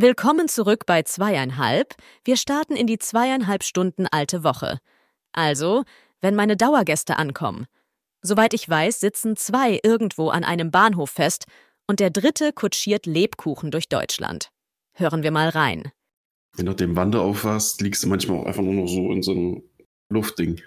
Willkommen zurück bei zweieinhalb. Wir starten in die zweieinhalb Stunden alte Woche. Also, wenn meine Dauergäste ankommen. Soweit ich weiß, sitzen zwei irgendwo an einem Bahnhof fest und der dritte kutschiert Lebkuchen durch Deutschland. Hören wir mal rein. Wenn du dem Wande aufwachst, liegst du manchmal auch einfach nur noch so in so einem Luftding.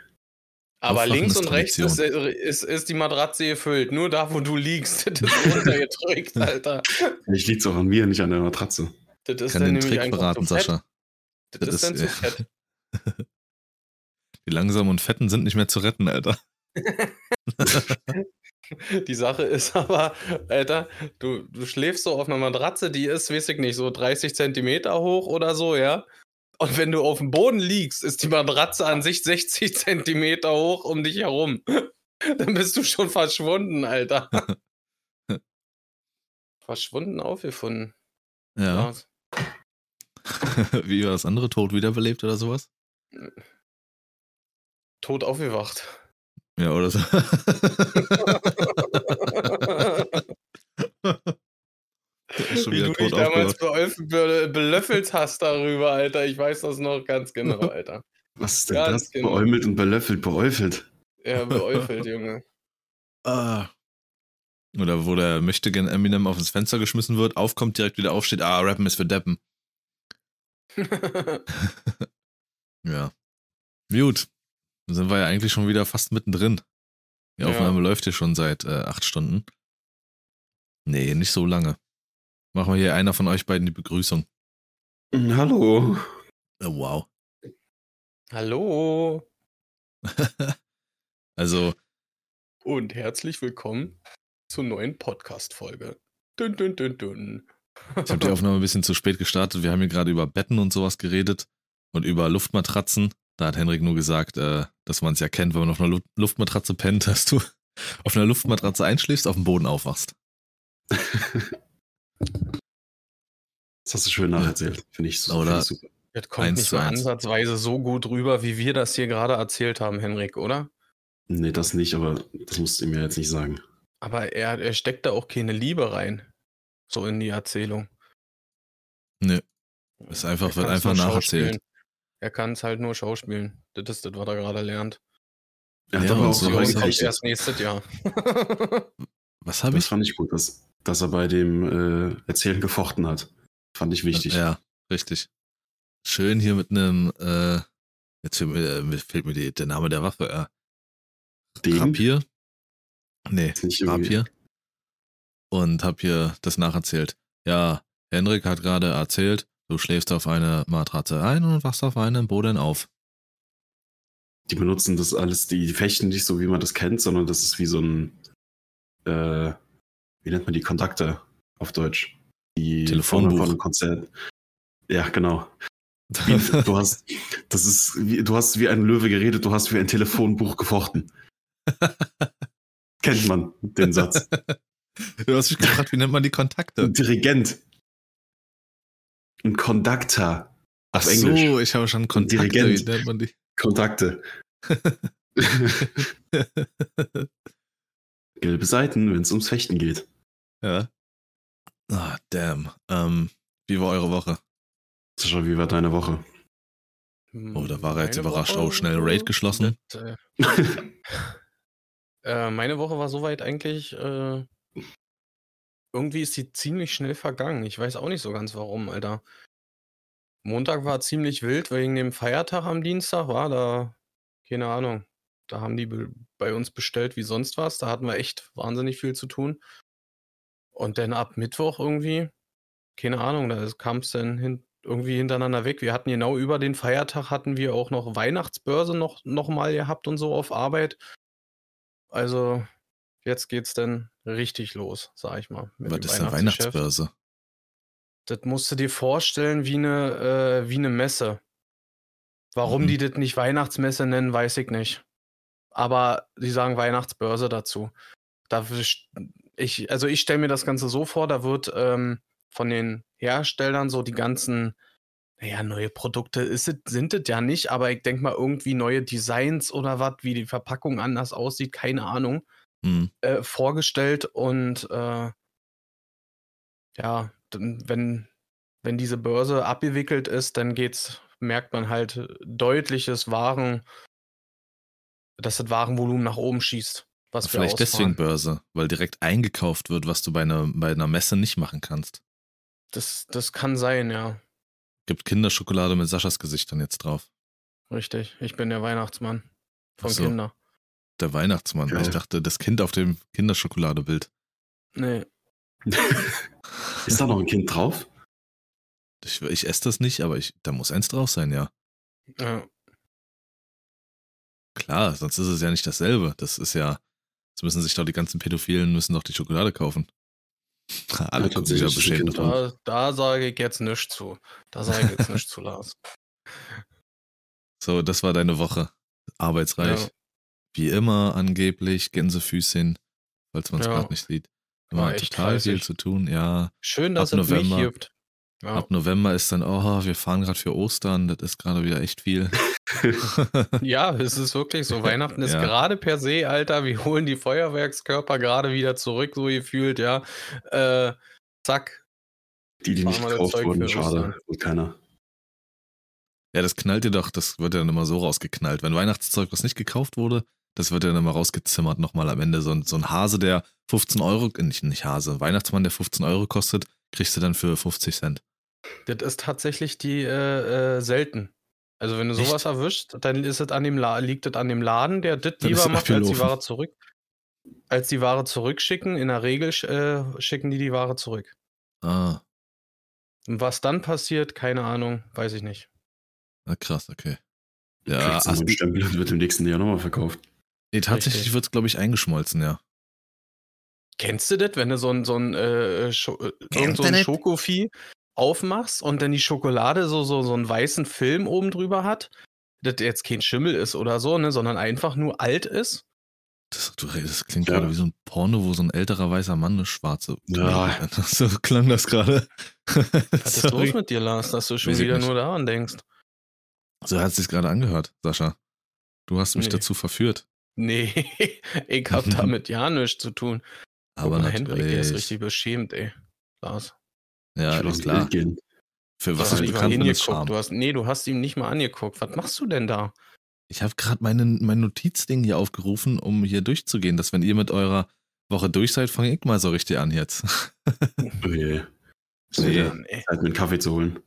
Aber Aufwachen links und rechts ist, Tradition. ist, ist die Matratze gefüllt. Nur da, wo du liegst, das ist runtergedrückt, Alter. Vielleicht liegt es auch an mir, nicht an der Matratze. Das ist kann den Trick verraten, fett. Sascha. Das, ist dann zu fett. Die langsamen und fetten sind nicht mehr zu retten, Alter. Die Sache ist aber, Alter, du, du schläfst so auf einer Matratze, die ist, weiß ich nicht, so 30 Zentimeter hoch oder so, ja. Und wenn du auf dem Boden liegst, ist die Matratze an sich 60 Zentimeter hoch um dich herum. Dann bist du schon verschwunden, Alter. verschwunden, aufgefunden. Ja. Ja. Wie war das andere? Tod wiederbelebt oder sowas? Tot aufgewacht. Ja, oder so. Wie du dich damals belöffelt hast darüber, Alter. Ich weiß das noch ganz genau, Alter. Was ist denn Ganz das? genau. Beäumelt und belöffelt, beäufelt. Ja, beäufelt, Junge. Ah. Oder wo der möchte gern Eminem auf ins Fenster geschmissen wird, aufkommt, direkt wieder aufsteht, ah, Rappen ist für Deppen. Ja. Gut. Dann sind wir ja eigentlich schon wieder fast mittendrin. Die Ja. Aufnahme läuft hier schon seit äh, acht Stunden. Nee, nicht so lange. Machen wir hier einer von euch beiden die Begrüßung. Hm, Hallo. Oh, wow. Hallo also, und herzlich willkommen zur neuen Podcast-Folge. Dün, dün, dün, dün. Ich habe die Aufnahme ein bisschen zu spät gestartet. Wir haben hier gerade über Betten und sowas geredet und über Luftmatratzen. Da hat Henrik nur gesagt, äh, dass man es ja kennt, wenn man auf einer Lu Luftmatratze pennt, dass du auf einer Luftmatratze einschläfst, auf dem Boden aufwachst. Das hast du schön nacherzählt. Finde ich so Oder- finde ich super. Das kommt Eins nicht mal ansatzweise so gut rüber, wie wir das hier gerade erzählt haben, Henrik, oder? Nee, das nicht, aber das musst du mir jetzt nicht sagen. Aber er, er steckt da auch keine Liebe rein. So in die Erzählung. Nö. Ist einfach, wird einfach nacherzählt. Er kann es halt nur schauspielen. Das ist das, was er gerade lernt. Er hat Ja, aber auch so kommt erst nächstes Jahr. Was habe Das ich? fand ich gut, dass, dass er bei dem äh, Erzählen gefochten hat. Fand ich wichtig. Ja, richtig. Schön hier mit einem, äh, jetzt fehlt mir, äh, fehlt mir die, der Name der Waffe, äh, Degen? Rapier. Nee, Rapier. Und hab hier das nacherzählt. Ja, Henrik hat gerade erzählt, du schläfst auf eine Matratze ein und wachst auf einem Boden auf. Die benutzen das alles, die, fechten nicht so, wie man das kennt, sondern das ist wie so ein, äh, wie nennt man die Kontakte auf Deutsch? Die Telefonbuch. Von einem Konzert. Ja, genau. Wie, du hast, das ist, wie, du hast wie ein Löwe geredet, du hast wie ein Telefonbuch gefochten. Kennt man den Satz. du hast mich gefragt, wie nennt man die Kontakte? Ein Dirigent. Ein Conductor. Ach auf Englisch. so, ich habe schon Kontakte, Dirigent. wie nennt man die? Kontakte. Gelbe Seiten, wenn es ums Fechten geht. ja. Ah, damn. Ähm, wie war eure Woche? Sascha, wie war deine Woche? Oh, da war er jetzt Meine überrascht. Woche- Oh, schnell Raid geschlossen. Das, äh, äh, meine Woche war soweit eigentlich. Äh, irgendwie ist die ziemlich schnell vergangen. Ich weiß auch nicht so ganz warum, Alter. Montag war ziemlich wild wegen dem Feiertag am Dienstag, war da. Keine Ahnung. Da haben die be bei uns bestellt wie sonst was. Da hatten wir echt wahnsinnig viel zu tun. Und dann ab Mittwoch irgendwie, keine Ahnung, da kam es dann hin, irgendwie hintereinander weg. Wir hatten genau über den Feiertag hatten wir auch noch Weihnachtsbörse noch, noch mal gehabt und so auf Arbeit. Also jetzt geht's dann richtig los, sag ich mal. Was ist eine. Weihnachtsbörse? Das musst du dir vorstellen wie eine, äh, wie eine Messe. Warum Mhm. die das nicht Weihnachtsmesse nennen, weiß ich nicht. Aber die sagen Weihnachtsbörse dazu. Da ich, also ich stelle mir das Ganze so vor, da wird ähm, von den Herstellern so die ganzen, naja, neue Produkte ist es, sind es ja nicht, aber ich denke mal irgendwie neue Designs oder was, wie die Verpackung anders aussieht, keine Ahnung Hm. äh, vorgestellt und äh, ja, wenn wenn diese Börse abgewickelt ist, dann geht's, merkt man halt deutliches Waren, dass das Warenvolumen nach oben schießt. Was Vielleicht deswegen. Börse, weil direkt eingekauft wird, was du bei einer, bei einer Messe nicht machen kannst. Das, das kann sein, ja. Gibt Kinderschokolade mit Saschas Gesicht dann jetzt drauf. Richtig. Ich bin der Weihnachtsmann von so. Kinder. Der Weihnachtsmann. Geil. Ich dachte, das Kind auf dem Kinderschokoladebild. Nee. Ist da noch ein Kind drauf? Ich, ich esse das nicht, aber ich, da muss eins drauf sein, ja. Ja. Klar, sonst ist es ja nicht dasselbe. Das ist ja, jetzt müssen sich doch die ganzen Pädophilen müssen doch die Schokolade kaufen. Alle Ja, gucken sich ja beschämt. Da, da sage ich jetzt nichts zu. Da sage ich jetzt nichts zu, Lars. So, das war deine Woche. Arbeitsreich. Ja. Wie immer angeblich, Gänsefüßchen, falls man es Ja. gerade nicht sieht. War Immer echt total viel fleißig. zu tun, ja. Schön, dass Ab es mich November. gibt. Ja. Ab November ist dann, oh, wir fahren gerade für Ostern, das ist gerade wieder echt viel. ja, es ist wirklich so. Weihnachten ist Ja. gerade per se, Alter. Wir holen die Feuerwerkskörper gerade wieder zurück, so gefühlt, ja. Äh, zack. Die, die nicht gekauft wurden, schade. Und keiner. Ja, das knallt dir doch, das wird ja dann immer so rausgeknallt. Wenn Weihnachtszeug, was nicht gekauft wurde, das wird ja dann immer rausgezimmert nochmal am Ende. So, ein- so ein Hase, der 15 Euro, äh, nicht, nicht Hase, Weihnachtsmann, der 15 Euro kostet, kriegst du dann für 50 Cent. Das ist tatsächlich die äh, äh, selten. Also wenn du Echt? sowas erwischt, dann ist es an dem La liegt es an dem Laden, der das lieber macht, als die. Ware zurück. Als die Ware zurückschicken, in der Regel sch- äh, schicken die die Ware zurück. Ah, Und was dann passiert, keine Ahnung, weiß ich nicht. na krass, okay. Ja, Ja, Kriegst du also, Stempel und wird im nächsten Jahr nochmal verkauft. Nee, tatsächlich wird es, glaube ich, eingeschmolzen, ja. Kennst du das, wenn du so ein, so ein, äh, Scho äh, so ein? Schokovieh aufmachst und dann die Schokolade so, so, so einen weißen Film oben drüber hat? Das jetzt kein Schimmel ist oder so, ne, sondern einfach nur alt ist? Das, du, das klingt Ja. gerade wie so ein Porno, wo so ein älterer weißer Mann eine schwarze. Ja. So klang das gerade. Was ist los mit dir, Lars, dass du schon wieder nicht. nur daran denkst? So hat es sich gerade angehört, Sascha. Du hast mich Nee. dazu verführt. Nee, ich hab damit ja nichts zu tun. Aber Guck mal, Hendrik, der ist richtig beschämt, ey. Lars. Ja, ist klar. Gehen. Für Du was hast hingeguckt. Charme. Du hast, nee, du hast ihm nicht mal angeguckt. Was machst du denn da? Ich habe gerade mein Notizding hier aufgerufen, um hier durchzugehen, dass wenn ihr mit eurer Woche durch seid, fange ich mal so richtig an jetzt. Oh Nee. wieder Nee. Zeit, mir einen Kaffee zu holen.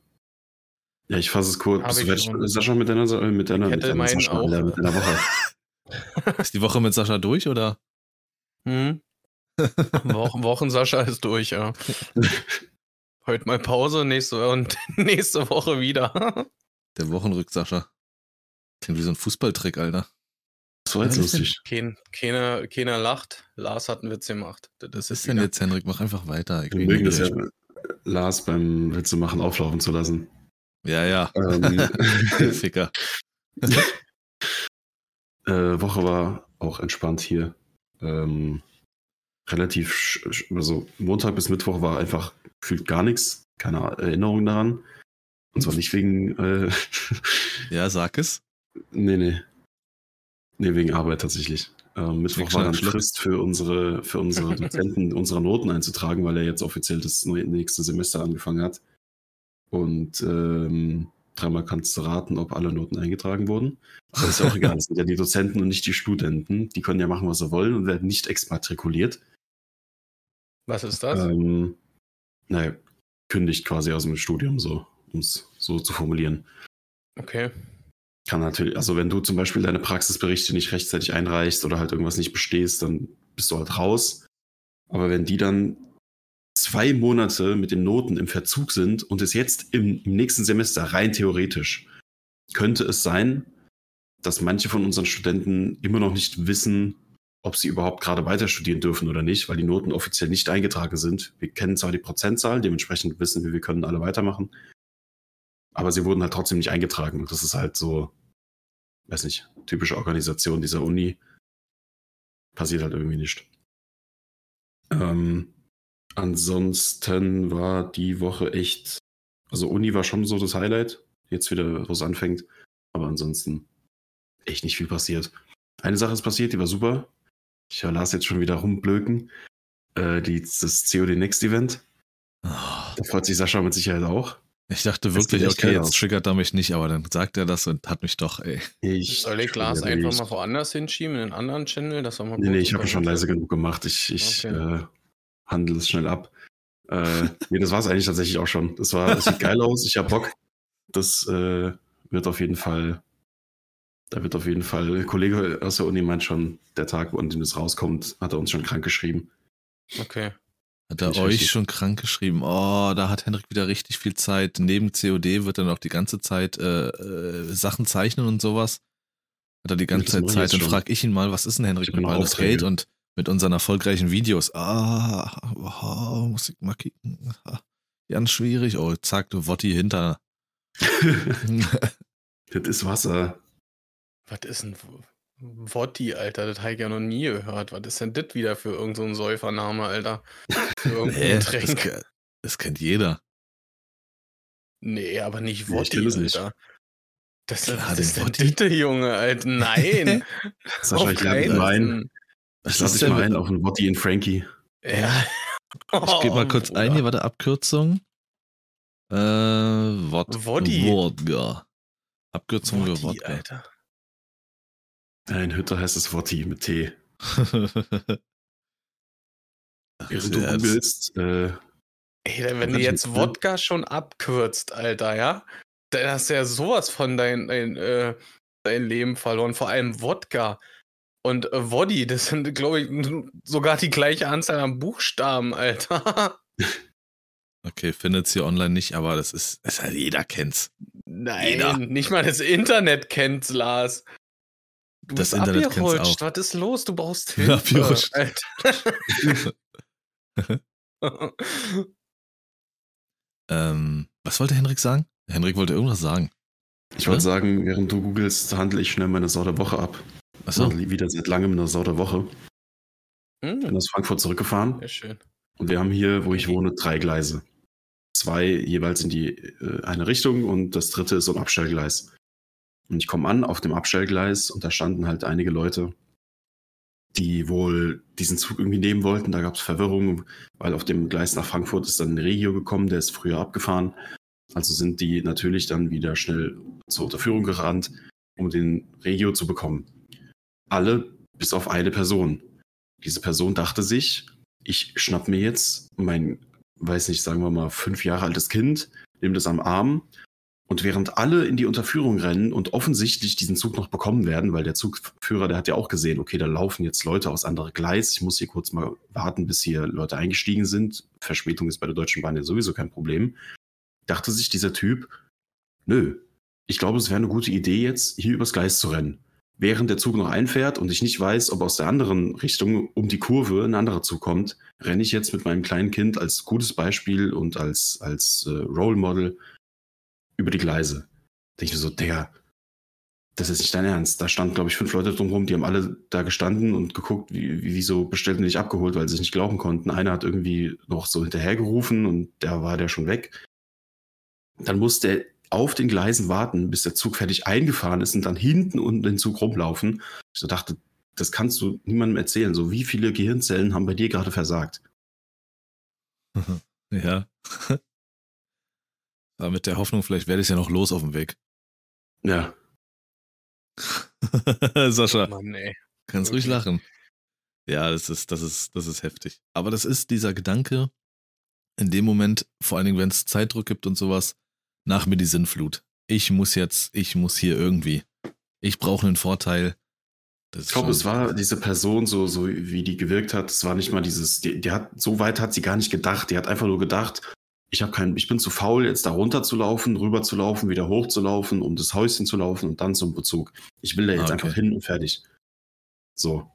Ja, ich fasse es kurz. Hab Bist du. Sascha, mit deiner, äh, mit deiner, mit deiner, Sascha, mit deiner Woche? Ist die Woche mit Sascha durch oder? Hm? Wochen, Wochen Sascha ist durch, ja. Heute mal Pause, nächste und nächste Woche wieder. Der Wochenrück Sascha. Klingt wie so ein Fußballtrick, Alter. Das war jetzt lustig. Kein, keiner, keiner lacht. Lars hat einen Witz gemacht. Das Was ist denn wieder- jetzt, Henrik? Mach einfach weiter. Ich Wir bin es ja. Lars beim Witze machen auflaufen zu lassen. Ja, ja. Ähm, Ficker. Äh, Woche war auch entspannt hier. Ähm, relativ, also Montag bis Mittwoch war einfach gefühlt gar nichts. Keine Erinnerung daran. Und zwar nicht wegen, äh, Ja, sag es. nee, nee. Nee, wegen Arbeit tatsächlich. Ähm, Mittwoch war dann. Frist für unsere, für unsere Dozenten unsere Noten einzutragen, weil er jetzt offiziell das nächste Semester angefangen hat. Und ähm, dreimal kannst du raten, ob alle Noten eingetragen wurden. Aber ist ja auch egal. Das sind ja die Dozenten und nicht die Studenten. Die können ja machen, was sie wollen und werden nicht exmatrikuliert. Was ist das? Ähm, naja, kündigt quasi aus dem Studium so, um es so zu formulieren. Okay. Kann natürlich, also wenn du zum Beispiel deine Praxisberichte nicht rechtzeitig einreichst oder halt irgendwas nicht bestehst, dann bist du halt raus. Aber wenn die dann zwei Monate mit den Noten im Verzug sind und es jetzt im, im nächsten Semester rein theoretisch, könnte es sein, dass manche von unseren Studenten immer noch nicht wissen, ob sie überhaupt gerade weiter studieren dürfen oder nicht, weil die Noten offiziell nicht eingetragen sind. Wir kennen zwar die Prozentzahl, dementsprechend wissen wir, wir können alle weitermachen. Aber sie wurden halt trotzdem nicht eingetragen. Und das ist halt so, weiß nicht, typische Organisation dieser Uni. Passiert halt irgendwie nicht. Ähm, ansonsten war die Woche echt, also Uni war schon so das Highlight. Jetzt wieder, wo es anfängt. Aber ansonsten echt nicht viel passiert. Eine Sache ist passiert, die war super. Ich höre Lars jetzt schon wieder rumblöken. Äh, die, das COD Next Event. Oh, Da freut sich Sascha mit Sicherheit auch. Ich dachte wirklich, okay, jetzt aus. triggert er mich nicht, aber dann sagt er das und hat mich doch, ey. Ich Soll ich Lars einfach nicht. mal woanders hinschieben, in einen anderen Channel? Das war mal Nee, nee, ich habe schon leise genug gemacht. Ich, ich Okay. äh, handle es schnell ab. Äh, nee, das war es eigentlich tatsächlich auch schon. Das war, das sieht geil aus. Ich habe Bock. Das äh, wird auf jeden Fall, da wird auf jeden Fall, ein Kollege aus der Uni meint schon, der Tag, an dem das rauskommt, hat er uns schon krank geschrieben. Okay. Hat er Nicht euch richtig. schon krank geschrieben? Oh, da hat Henrik wieder richtig viel Zeit. Neben COD wird er noch die ganze Zeit äh, äh, Sachen zeichnen und sowas. Hat er die ganze Zeit ich Zeit jetzt und schon. frag ich ihn mal, was ist denn Henrik Ich mit Baldur's. Gate und mit unseren erfolgreichen Videos? Ah, oh, muss ich mal kicken. Ah, Ganz schwierig. Oh, zack, du Wotti hinter. das ist Wasser. Was ist denn W- Wotti, Alter? Das habe ich ja noch nie gehört. Was ist denn das wieder für irgendein so ein Säufername, Alter? Für irgendein Nee, das, das kennt jeder. Nee, aber nicht Nee, ich Wotti, nicht. Alter. Das, Klar, was den ist denn Wotti. Ditte, Junge, Alter? Nein. Das ist wahrscheinlich lade ich keinen ein. Fall. Ich Was dich denn mal ein auf einen Wotti in Frankie. Ja. Ich gebe mal Oh, kurz ein, Bruder. hier war der Abkürzung. Äh, Wod Woddy. Wodka. Abkürzung für Wotti, Wodka. Alter. In Hütter heißt es Wotti mit T. Während du googelst, äh, Ey, wenn du ich jetzt ne? Wodka schon abkürzt, Alter, ja? Dann hast du ja sowas von dein, dein, äh, dein Leben verloren. Vor allem Wodka. Und äh, Woddy, das sind, glaube ich, sogar die gleiche Anzahl an Buchstaben, Alter. Okay, findet's hier online nicht, aber das ist, das ist halt, jeder kennt's. Nein, Jeder. nicht mal das Internet kennt's, Lars. Du Das bist Internet kennt's abgerutscht. auch. Was ist los? Du brauchst Hilfe. Alter. ähm, was wollte Henrik sagen? Henrik wollte irgendwas sagen. ich wollte sagen, während du googelst, handle ich schnell meine Sau der Woche ab. Achso, Also wieder seit langem eine Sau der Woche. Hm, bin aus Frankfurt zurückgefahren sehr schön. und wir haben hier, wo ich wohne, drei Gleise. Zwei jeweils in die äh, eine Richtung und das dritte ist so ein Abstellgleis. Und ich komme an auf dem Abstellgleis und da standen halt einige Leute, die wohl diesen Zug irgendwie nehmen wollten. Da gab es Verwirrung, weil auf dem Gleis nach Frankfurt ist dann ein Regio gekommen, der ist früher abgefahren. Also sind die natürlich dann wieder schnell zur Unterführung gerannt, um den Regio zu bekommen. Alle bis auf eine Person. Diese Person dachte sich, ich schnapp mir jetzt mein, weiß nicht, sagen wir mal, fünf Jahre altes Kind, nehme das am Arm und während alle in die Unterführung rennen und offensichtlich diesen Zug noch bekommen werden, weil der Zugführer, der hat ja auch gesehen, okay, da laufen jetzt Leute aus anderem Gleis, ich muss hier kurz mal warten, bis hier Leute eingestiegen sind. Verspätung ist bei der Deutschen Bahn ja sowieso kein Problem. Dachte sich dieser Typ, nö, ich glaube, es wäre eine gute Idee jetzt, hier übers Gleis zu rennen während der Zug noch einfährt und ich nicht weiß, ob aus der anderen Richtung um die Kurve ein anderer Zug kommt, renne ich jetzt mit meinem kleinen Kind als gutes Beispiel und als, als äh, Role Model über die Gleise. Denke ich mir so, der, das ist nicht dein Ernst. Da standen, glaube ich, fünf Leute drumherum, die haben alle da gestanden und geguckt, wie, wie wieso bestellt und nicht abgeholt, weil sie es nicht glauben konnten. Einer hat irgendwie noch so hinterhergerufen und da war der schon weg. Dann musste auf den Gleisen warten, bis der Zug fertig eingefahren ist und dann hinten unten den Zug rumlaufen. Ich so dachte, das kannst du niemandem erzählen. So, wie viele Gehirnzellen haben bei dir gerade versagt? ja. Aber mit der Hoffnung, vielleicht werde ich ja noch los auf dem Weg. Ja, Sascha, Mann, ey. kannst ruhig wirklich. lachen. Ja, das ist, das ist, das ist heftig. Aber das ist dieser Gedanke, in dem Moment, vor allen Dingen, wenn es Zeitdruck gibt und sowas, nach mir die Sinnflut. Ich muss jetzt, ich muss hier irgendwie. Ich brauche einen Vorteil. Das ich glaube, es war diese Person, so, so wie die gewirkt hat, es war nicht mal dieses, die, die hat, so weit hat sie gar nicht gedacht. Die hat einfach nur gedacht, ich habe keinen, ich bin zu faul, jetzt da runter zu laufen, rüber zu laufen, wieder hoch zu laufen, um das Häuschen zu laufen und dann zum Bezug. Ich will da jetzt Ah, okay. einfach hin und fertig. So.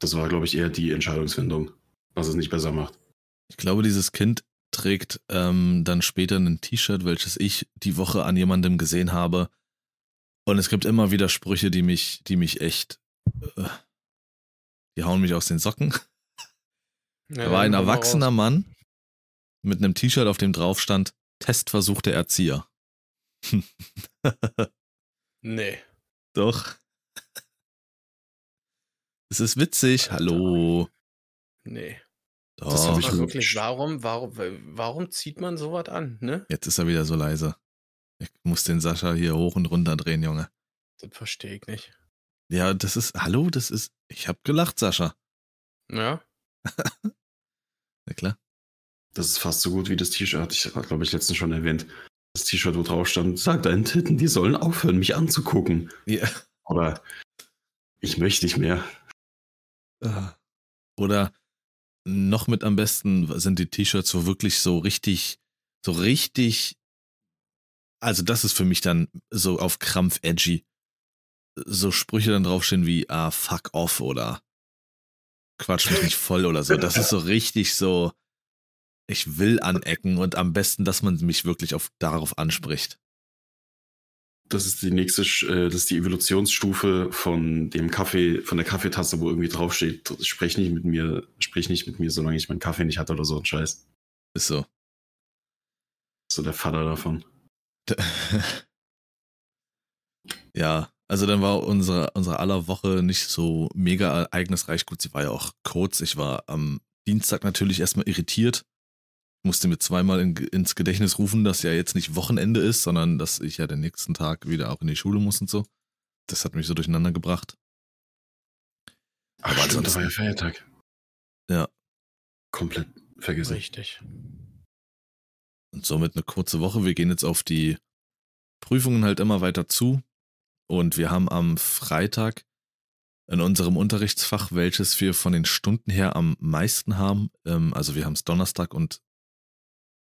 Das war, glaube ich, eher die Entscheidungsfindung, was es nicht besser macht. Ich glaube, dieses Kind trägt ähm, dann später ein T-Shirt, welches ich die Woche an jemandem gesehen habe. Und es gibt immer wieder Sprüche, die mich, die mich echt, äh, die hauen mich aus den Socken. Ja, Da war ein erwachsener. Mann mit einem T-Shirt, auf dem drauf stand, Testversuch der Erzieher. Nee. Doch. Es ist witzig. Hallo. Nee. Das hab Doch, ich mir- wirklich, warum, warum, warum zieht man sowas an, ne? jetzt ist er wieder so leise. Ich muss den Sascha hier hoch und runter drehen, Junge. Das verstehe ich nicht. Ja, das ist, hallo, das ist, ich hab gelacht, Sascha. Ja? Ja klar. Das ist fast so gut wie das T-Shirt, ich glaube ich letztens schon erwähnt. Das T-Shirt, wo drauf stand, sag deinen Titten, die sollen aufhören, mich anzugucken. Ja. Aber ich möchte nicht mehr. Ah. Oder noch mit am besten sind die T-Shirts, wo wirklich so richtig, so richtig, also das ist für mich dann so auf Krampf edgy. So Sprüche dann draufstehen wie, ah, fuck off oder quatsch mich nicht voll oder so. Das ist so richtig so, ich will anecken und am besten, dass man mich wirklich auf, darauf anspricht. Das ist die nächste, äh, das ist die Evolutionsstufe von dem Kaffee, von der Kaffeetasse, wo irgendwie draufsteht, sprich nicht mit mir, sprich nicht mit mir, solange ich meinen Kaffee nicht hatte oder so ein Scheiß. Ist so. So der Vater davon. Ja, also dann war unsere, unsere aller Woche nicht so mega ereignisreich. Gut, sie war ja auch kurz. Ich war am Dienstag natürlich erstmal irritiert. Musste mir zweimal in, ins Gedächtnis rufen, dass ja jetzt nicht Wochenende ist, sondern dass ich ja den nächsten Tag wieder auch in die Schule muss und so. Das hat mich so durcheinander gebracht. Ach, Aber stimmt, da ansonsten- war ja Feiertag. Ja. Komplett vergessen. Richtig. Und somit eine kurze Woche. Wir gehen jetzt auf die Prüfungen halt immer weiter zu. Und wir haben am Freitag in unserem Unterrichtsfach, welches wir von den Stunden her am meisten haben, ähm, also wir haben es Donnerstag und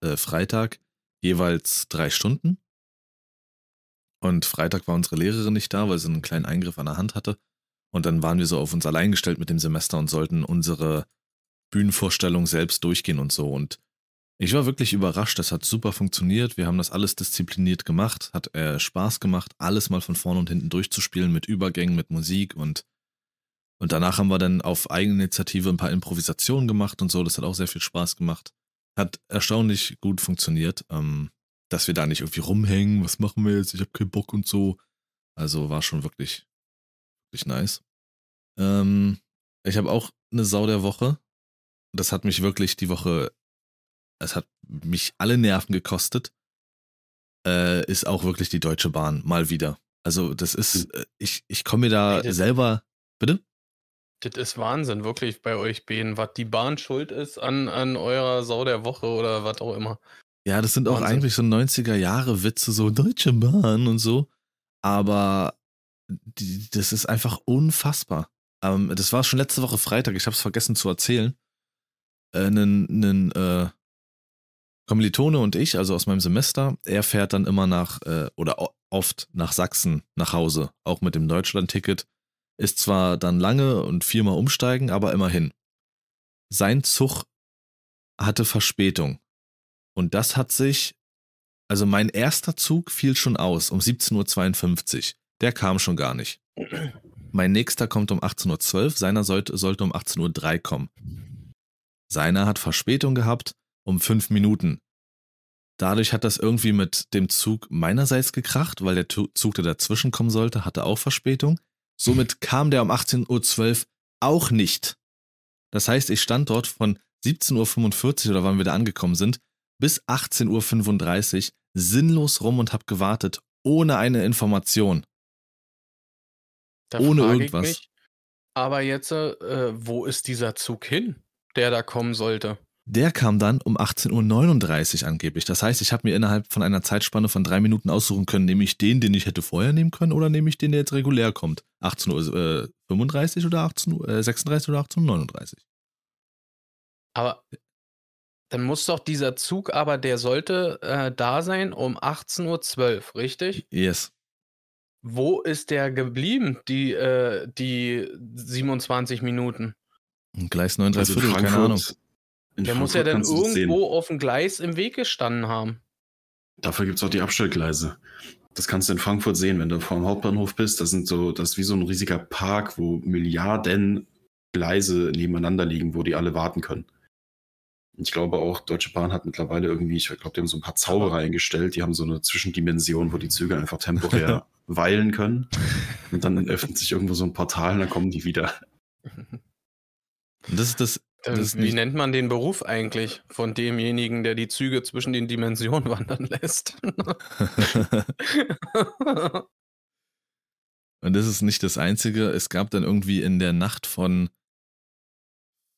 äh, Freitag, jeweils drei Stunden. Und Freitag war unsere Lehrerin nicht da, weil sie einen kleinen Eingriff an der Hand hatte. Und dann waren wir so auf uns allein gestellt mit dem Semester und sollten unsere Bühnenvorstellung selbst durchgehen und so. Und ich war wirklich überrascht, das hat super funktioniert. Wir haben das alles diszipliniert gemacht, hat äh, Spaß gemacht, alles mal von vorne und hinten durchzuspielen mit Übergängen, mit Musik und und danach haben wir dann auf Eigeninitiative ein paar Improvisationen gemacht und so. Das hat auch sehr viel Spaß gemacht. Hat erstaunlich gut funktioniert, ähm, dass wir da nicht irgendwie rumhängen. Was machen wir jetzt? Ich habe keinen Bock und so. Also war schon wirklich, wirklich nice. Ähm, ich habe auch eine Sau der Woche. Das hat mich wirklich die Woche es hat mich alle Nerven gekostet, äh, ist auch wirklich die Deutsche Bahn mal wieder. Also das ist, äh, ich, ich komme mir da selber, bitte? Das ist Wahnsinn, wirklich bei euch beiden, was die Bahn schuld ist an, an eurer Sau der Woche oder was auch immer. Ja, das sind auch Wahnsinn. eigentlich so 90er Jahre Witze, so Deutsche Bahn und so. Aber die, das ist einfach unfassbar. Ähm, das war schon letzte Woche Freitag, ich habe es vergessen zu erzählen. Äh, nen, nen, äh, Kommilitone und ich, also aus meinem Semester, er fährt dann immer nach, äh, oder oft nach Sachsen nach Hause, auch mit dem Deutschland-Ticket. Ist zwar dann lange und viermal umsteigen, aber immerhin. Sein Zug hatte Verspätung. Und das hat sich, also mein erster Zug fiel schon aus um 17.52 Uhr. Der kam schon gar nicht. Mein nächster kommt um 18.12 Uhr, seiner sollte, sollte um 18.03 Uhr kommen. Seiner hat Verspätung gehabt um fünf Minuten. Dadurch hat das irgendwie mit dem Zug meinerseits gekracht, weil der Zug, der dazwischen kommen sollte, hatte auch Verspätung. Somit kam der um 18.12 Uhr auch nicht. Das heißt, ich stand dort von 17.45 Uhr oder wann wir da angekommen sind, bis 18.35 Uhr sinnlos rum und habe gewartet, ohne eine Information. Da Ohne irgendwas. Ich mich, aber jetzt, äh, wo ist dieser Zug hin, der da kommen sollte? Der kam dann um 18.39 Uhr angeblich. Das heißt, ich habe mir innerhalb von einer Zeitspanne von drei Minuten aussuchen können, nehme ich den, den ich hätte vorher nehmen können, oder nehme ich den, der jetzt regulär kommt. 18.35 Uhr oder 18 Uhr, äh, 36 oder 18.39 Uhr. Aber dann muss doch dieser Zug, aber der sollte äh, da sein um 18.12 Uhr, richtig? Yes. Wo ist der geblieben, die, äh, die 27 Minuten? Gleis 9, 3 Also Viertel, keine Ahnung. Frankfurt, in Der muss ja Frankfurt dann irgendwo auf dem Gleis im Weg gestanden haben. Dafür gibt es auch die Abstellgleise. Das kannst du in Frankfurt sehen, wenn du vor dem Hauptbahnhof bist. Das sind so, das ist wie so ein riesiger Park, wo Milliarden Gleise nebeneinander liegen, wo die alle warten können. Und ich glaube auch, Deutsche Bahn hat mittlerweile irgendwie, ich glaube, die haben so ein paar Zauberer eingestellt, die haben so eine Zwischendimension, wo die Züge einfach temporär weilen können. Und dann öffnet sich irgendwo so ein Portal und dann kommen die wieder. Und das ist das, Ähm, wie nennt man den Beruf eigentlich von demjenigen, der die Züge zwischen den Dimensionen wandern lässt? Und das ist nicht das Einzige. Es gab dann irgendwie in der Nacht von,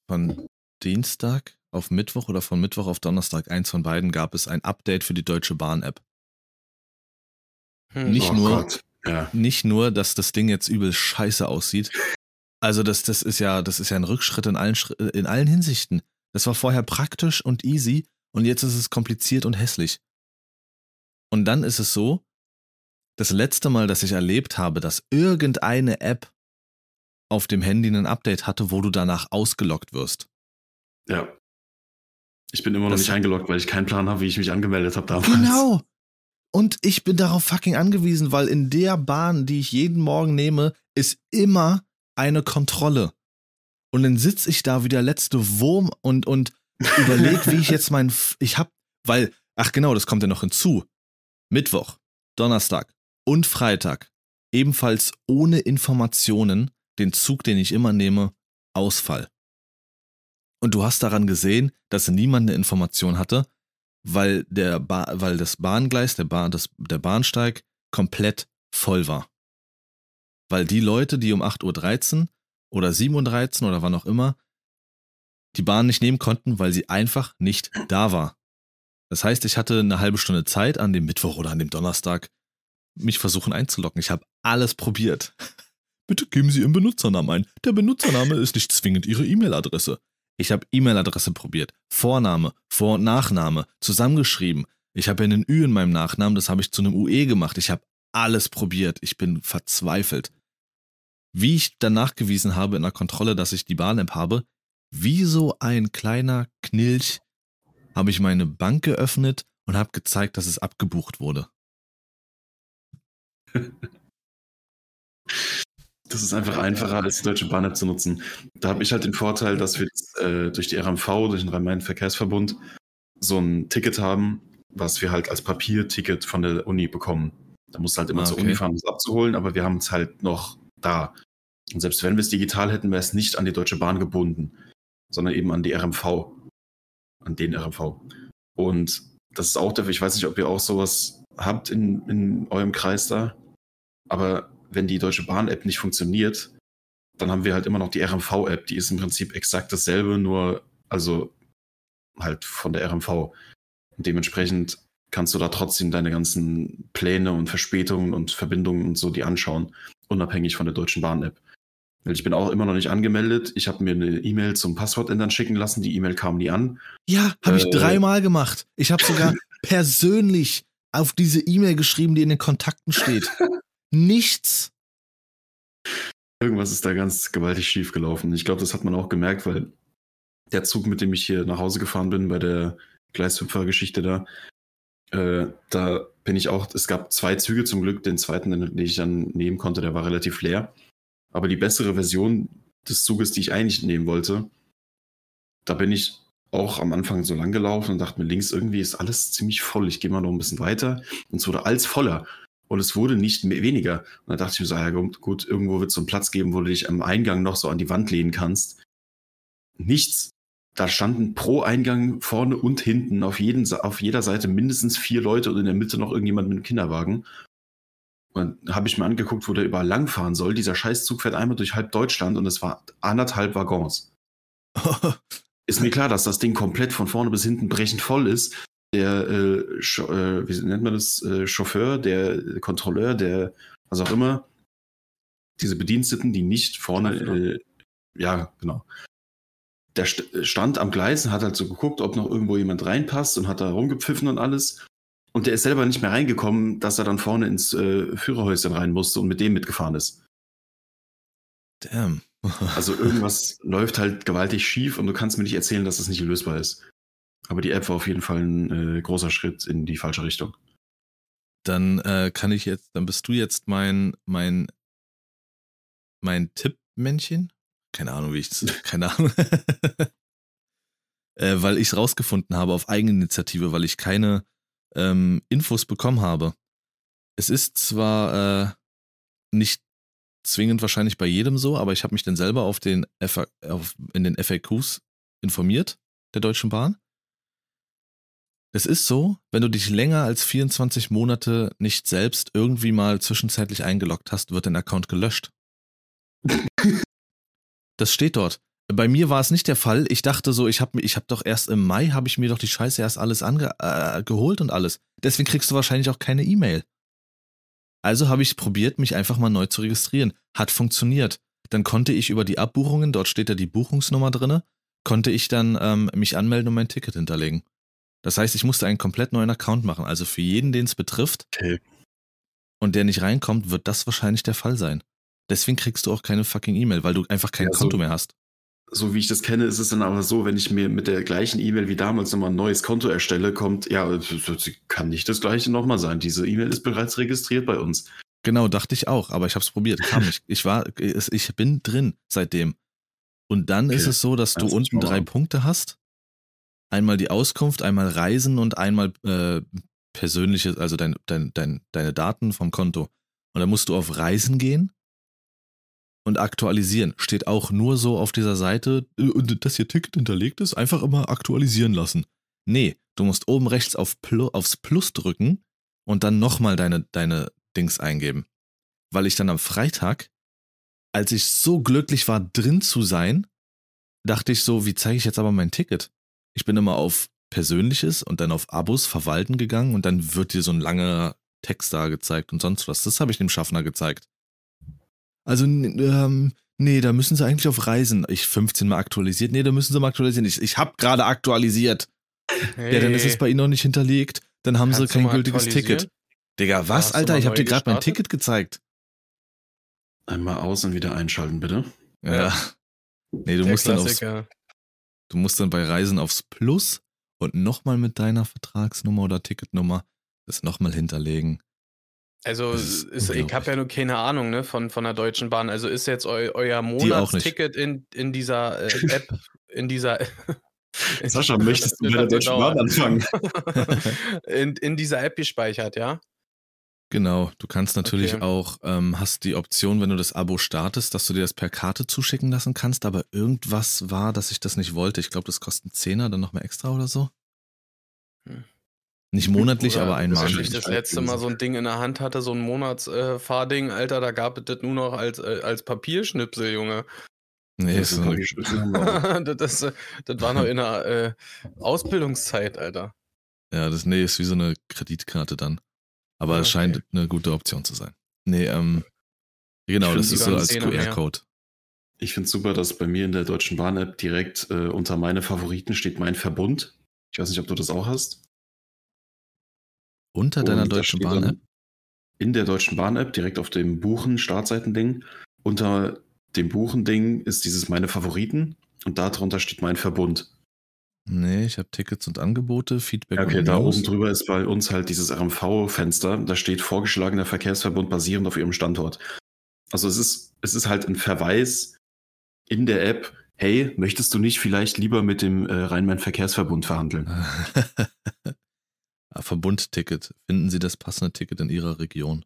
von Dienstag auf Mittwoch oder von Mittwoch auf Donnerstag, eins von beiden, gab es ein Update für die Deutsche Bahn-App. Hm. Nicht oh nur-. Ja. Nicht nur, dass das Ding jetzt übel scheiße aussieht. Also das, das ist ja, das ist ja ein Rückschritt in allen, Schri- in allen Hinsichten. Das war vorher praktisch und easy und jetzt ist es kompliziert und hässlich. Und dann ist es so, das letzte Mal, dass ich erlebt habe, dass irgendeine App auf dem Handy ein Update hatte, wo du danach ausgelockt wirst. ja. Ich bin immer noch Das- nicht eingeloggt, weil ich keinen Plan habe, wie ich mich angemeldet habe damals. Genau. Und ich bin darauf fucking angewiesen, weil in der Bahn, die ich jeden Morgen nehme, ist immer eine Kontrolle. Und dann sitze ich da wie der letzte Wurm und, und überlege, wie ich jetzt mein, ich hab, weil, ach genau, das kommt ja noch hinzu. Mittwoch, Donnerstag und Freitag, ebenfalls ohne Informationen, den Zug, den ich immer nehme, Ausfall. Und du hast daran gesehen, dass niemand eine Information hatte, weil, der ba weil das Bahngleis, der, ba das, der Bahnsteig komplett voll war. Weil die Leute, die um 8.13 Uhr oder 7.13 Uhr oder wann auch immer, die Bahn nicht nehmen konnten, weil sie einfach nicht da war. Das heißt, ich hatte eine halbe Stunde Zeit an dem Mittwoch oder an dem Donnerstag, mich versuchen einzulocken. Ich habe alles probiert. Bitte geben Sie Ihren Benutzernamen ein. Der Benutzername ist nicht zwingend Ihre E-Mail-Adresse. Ich habe E-Mail-Adresse probiert, Vorname, Vor- und Nachname, zusammengeschrieben. Ich habe einen Ü in meinem Nachnamen, das habe ich zu einem UE gemacht. Ich habe alles probiert. Ich bin verzweifelt. Wie ich dann nachgewiesen habe in der Kontrolle, dass ich die Bahn-App habe, wie so ein kleiner Knilch habe ich meine Bank geöffnet und habe gezeigt, dass es abgebucht wurde. Das ist einfach einfacher, als die Deutsche Bahn-App zu nutzen. Da habe ich halt den Vorteil, dass wir jetzt, äh, durch die RMV, durch den Rhein-Main-Verkehrsverbund, so ein Ticket haben, was wir halt als Papierticket von der Uni bekommen. Da musst du halt immer Ah, zur okay. Uni fahren, um es abzuholen, aber wir haben es halt noch da. Und selbst wenn wir es digital hätten, wäre es nicht an die Deutsche Bahn gebunden, sondern eben an die RMV. An den RMV. Und das ist auch dafür, ich weiß nicht, ob ihr auch sowas habt in, in eurem Kreis da, aber wenn die Deutsche Bahn-App nicht funktioniert, dann haben wir halt immer noch die RMV-App, die ist im Prinzip exakt dasselbe, nur also halt von der RMV. Und dementsprechend kannst du da trotzdem deine ganzen Pläne und Verspätungen und Verbindungen und so die anschauen, unabhängig von der Deutschen Bahn-App. Weil ich bin auch immer noch nicht angemeldet. Ich habe mir eine E-Mail zum Passwort ändern schicken lassen. Die E-Mail kam nie an. Ja, habe ich Äh. dreimal gemacht. Ich habe sogar persönlich auf diese E-Mail geschrieben, die in den Kontakten steht. Nichts. Irgendwas ist da ganz gewaltig schief gelaufen. Ich glaube, das hat man auch gemerkt, weil der Zug, mit dem ich hier nach Hause gefahren bin, bei der Gleishüpfer-Geschichte da, äh, da bin ich auch, es gab zwei Züge zum Glück, den zweiten, den ich dann nehmen konnte, der war relativ leer. Aber die bessere Version des Zuges, die ich eigentlich nehmen wollte, da bin ich auch am Anfang so lang gelaufen und dachte mir, links irgendwie ist alles ziemlich voll. Ich gehe mal noch ein bisschen weiter. Und es wurde alles voller. Und es wurde nicht mehr, weniger. Und da dachte ich mir so, ja gut, gut, irgendwo wird es so einen Platz geben, wo du dich am Eingang noch so an die Wand lehnen kannst. Nichts. Da standen pro Eingang vorne und hinten auf, jeden, auf jeder Seite mindestens vier Leute und in der Mitte noch irgendjemand mit einem Kinderwagen. Und habe ich mir angeguckt, wo der überall langfahren soll. Dieser Scheißzug fährt einmal durch halb Deutschland und es war anderthalb Waggons. Ist mir klar, dass das Ding komplett von vorne bis hinten brechend voll ist. Der, äh, äh, wie nennt man das, äh, Chauffeur, der Kontrolleur, der, was auch immer, diese Bediensteten, die nicht vorne, äh, ja, genau. Der st stand am Gleis und hat halt so geguckt, ob noch irgendwo jemand reinpasst und hat da rumgepfiffen und alles. Und der ist selber nicht mehr reingekommen, dass er dann vorne ins äh, Führerhäuschen rein musste und mit dem mitgefahren ist. Damn. Also irgendwas läuft halt gewaltig schief und du kannst mir nicht erzählen, dass das nicht lösbar ist. Aber die App war auf jeden Fall ein äh, großer Schritt in die falsche Richtung. Dann äh, kann ich jetzt, dann bist du jetzt mein, mein, mein Tippmännchen? Keine Ahnung, wie ich keine Ahnung. äh, weil ich es rausgefunden habe auf Eigeninitiative, weil ich keine ähm, Infos bekommen habe. Es ist zwar äh, nicht zwingend wahrscheinlich bei jedem so, aber ich habe mich dann selber auf den FA auf, in den FAQs informiert, der Deutschen Bahn. Es ist so, wenn du dich länger als 24 Monate nicht selbst irgendwie mal zwischenzeitlich eingeloggt hast, wird dein Account gelöscht. Das steht dort. Bei mir war es nicht der Fall. Ich dachte so, ich habe ich hab doch erst im Mai, habe ich mir doch die Scheiße erst alles ange äh, geholt und alles. Deswegen kriegst du wahrscheinlich auch keine E-Mail. Also habe ich probiert, mich einfach mal neu zu registrieren. Hat funktioniert. Dann konnte ich über die Abbuchungen, dort steht ja die Buchungsnummer drinne, konnte ich dann ähm, mich anmelden und mein Ticket hinterlegen. Das heißt, ich musste einen komplett neuen Account machen. Also für jeden, den es betrifft Okay. und der nicht reinkommt, wird das wahrscheinlich der Fall sein. Deswegen kriegst du auch keine fucking E-Mail, weil du einfach kein Ja, so- Konto mehr hast. So wie ich das kenne, ist es dann aber so, wenn ich mir mit der gleichen E-Mail wie damals nochmal ein neues Konto erstelle, kommt, ja, kann nicht das gleiche nochmal sein. Diese E-Mail ist bereits registriert bei uns. Genau, dachte ich auch, aber ich habe es probiert, kam nicht. Ich war, ich bin drin seitdem. Und dann ist Okay. es so, dass du Das ist unten drei Punkte hast. Einmal die Auskunft, einmal Reisen und einmal äh, persönliches, also dein, dein, dein, deine Daten vom Konto. Und dann musst du auf Reisen gehen und aktualisieren. Steht auch nur so auf dieser Seite, äh, und dass ihr Ticket hinterlegt ist, einfach immer aktualisieren lassen. Nee, du musst oben rechts auf Plu aufs Plus drücken und dann nochmal deine, deine Dings eingeben. Weil ich dann am Freitag, als ich so glücklich war, drin zu sein, dachte ich so, wie zeige ich jetzt aber mein Ticket? Ich bin immer auf Persönliches und dann auf Abos verwalten gegangen und dann wird dir so ein langer Text da gezeigt und sonst was. Das habe ich dem Schaffner gezeigt. Also, ähm, nee, da müssen sie eigentlich auf Reisen. Ich 15 mal aktualisiert. Nee, da müssen sie mal aktualisieren. Ich, ich habe gerade aktualisiert. Ja, dann ist es bei ihnen noch nicht hinterlegt. Dann haben Kannst sie kein gültiges? Ticket. Digga, was, Alter? Ich habe dir gerade mein? Ticket gezeigt. Einmal aus und wieder einschalten, bitte. Ja. Nee, du Der musst, dann aufs, Klassiker. du musst dann bei Reisen aufs Plus und nochmal mit deiner Vertragsnummer oder Ticketnummer das nochmal hinterlegen. Also ist ich habe ja nur keine Ahnung ne, von, von der Deutschen Bahn. Also ist jetzt eu, euer. Monatsticket in, in dieser äh, App, in dieser Sascha, möchtest du bei der Deutschen Bahn anfangen? in, in dieser App gespeichert, ja? Genau, du kannst natürlich Okay. auch, ähm, hast die Option, wenn du das Abo startest, dass du dir das per Karte zuschicken lassen kannst, aber irgendwas war, dass ich das nicht wollte. Ich glaube, das kostet einen Zehner, dann noch mal extra oder so. Hm. Nicht monatlich, Oder aber Als einmalig. ich das letzte Mal so ein Ding in der Hand hatte, so ein Monatsfahrding, äh, Alter, da gab es das nur noch als, äh, als Papierschnipsel, Junge. Nee, ist so eine, das, das, äh, das war noch in der äh, Ausbildungszeit, Alter. ja, das, nee, ist wie so eine Kreditkarte dann. Aber es scheint eine gute Option zu sein. Nee, ähm, genau, das ist so als. QR-Code. Ich finde super, dass bei mir in der Deutschen Bahn-App direkt äh, unter meine Favoriten steht mein Verbund. Ich weiß nicht, ob du das auch hast. Unter deiner Und Deutschen Bahn-App? In der Deutschen Bahn-App, direkt auf dem Buchen-Startseiten-Ding. Unter dem Buchen-Ding ist dieses meine Favoriten und darunter steht mein Verbund. Nee, ich habe Tickets und Angebote, Feedback okay, und da News. oben drüber ist bei uns halt dieses RMV-Fenster. Da steht vorgeschlagener Verkehrsverbund basierend auf ihrem Standort. Also es ist, es ist halt ein Verweis in der App, hey, möchtest du nicht vielleicht lieber mit dem äh, Rhein-Main-Verkehrsverbund verhandeln? Verbundticket. Finden Sie das passende Ticket in Ihrer Region?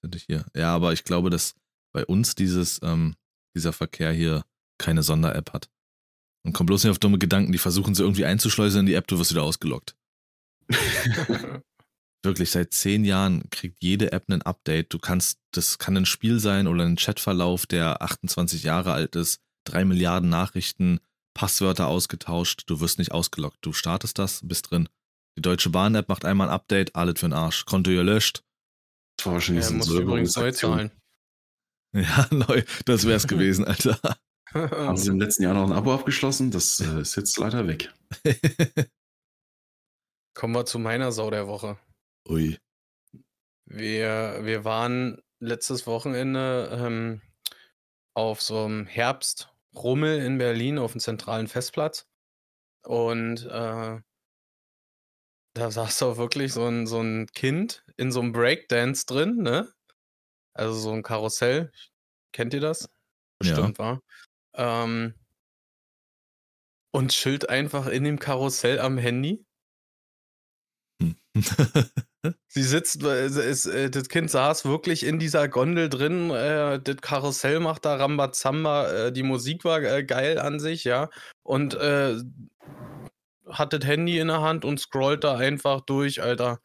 Finde ich hier. Ja, aber ich glaube, dass bei uns dieses, ähm, dieser Verkehr hier keine Sonder-App hat. Und komm bloß nicht auf dumme Gedanken, die versuchen sie irgendwie einzuschleusen in die App, du wirst wieder ausgeloggt. Wirklich, seit zehn Jahren kriegt jede App ein Update. Du kannst, das kann ein Spiel sein oder ein Chatverlauf, der 28 Jahre alt ist, drei Milliarden Nachrichten, Passwörter ausgetauscht, du wirst nicht ausgeloggt. Du startest das, bist drin. Die Deutsche Bahn-App macht einmal ein Update, alles für den Arsch. Konto gelöscht. Das war wahrscheinlich Er so übrigens neu zahlen. Ja, neu, das wär's gewesen, Alter. Haben sie im letzten Jahr noch ein Abo abgeschlossen? Das äh, ist jetzt leider weg. Kommen wir zu meiner Sau der Woche. Ui. Wir, wir waren letztes Wochenende ähm, auf so einem Herbstrummel in Berlin auf dem zentralen Festplatz. Und äh, da saß auch wirklich so ein, so ein Kind in so einem Breakdance drin, ne? Also so ein Karussell. Kennt ihr das? Ja. Bestimmt, war. Ähm, und chillt einfach in dem Karussell am Handy. Hm. Sie sitzt, äh, äh, das Kind saß wirklich in dieser Gondel drin, äh, das Karussell macht da Rambazamba, die Musik war geil an sich, ja. Und äh, hat das Handy in der Hand und scrollt da einfach durch, Alter.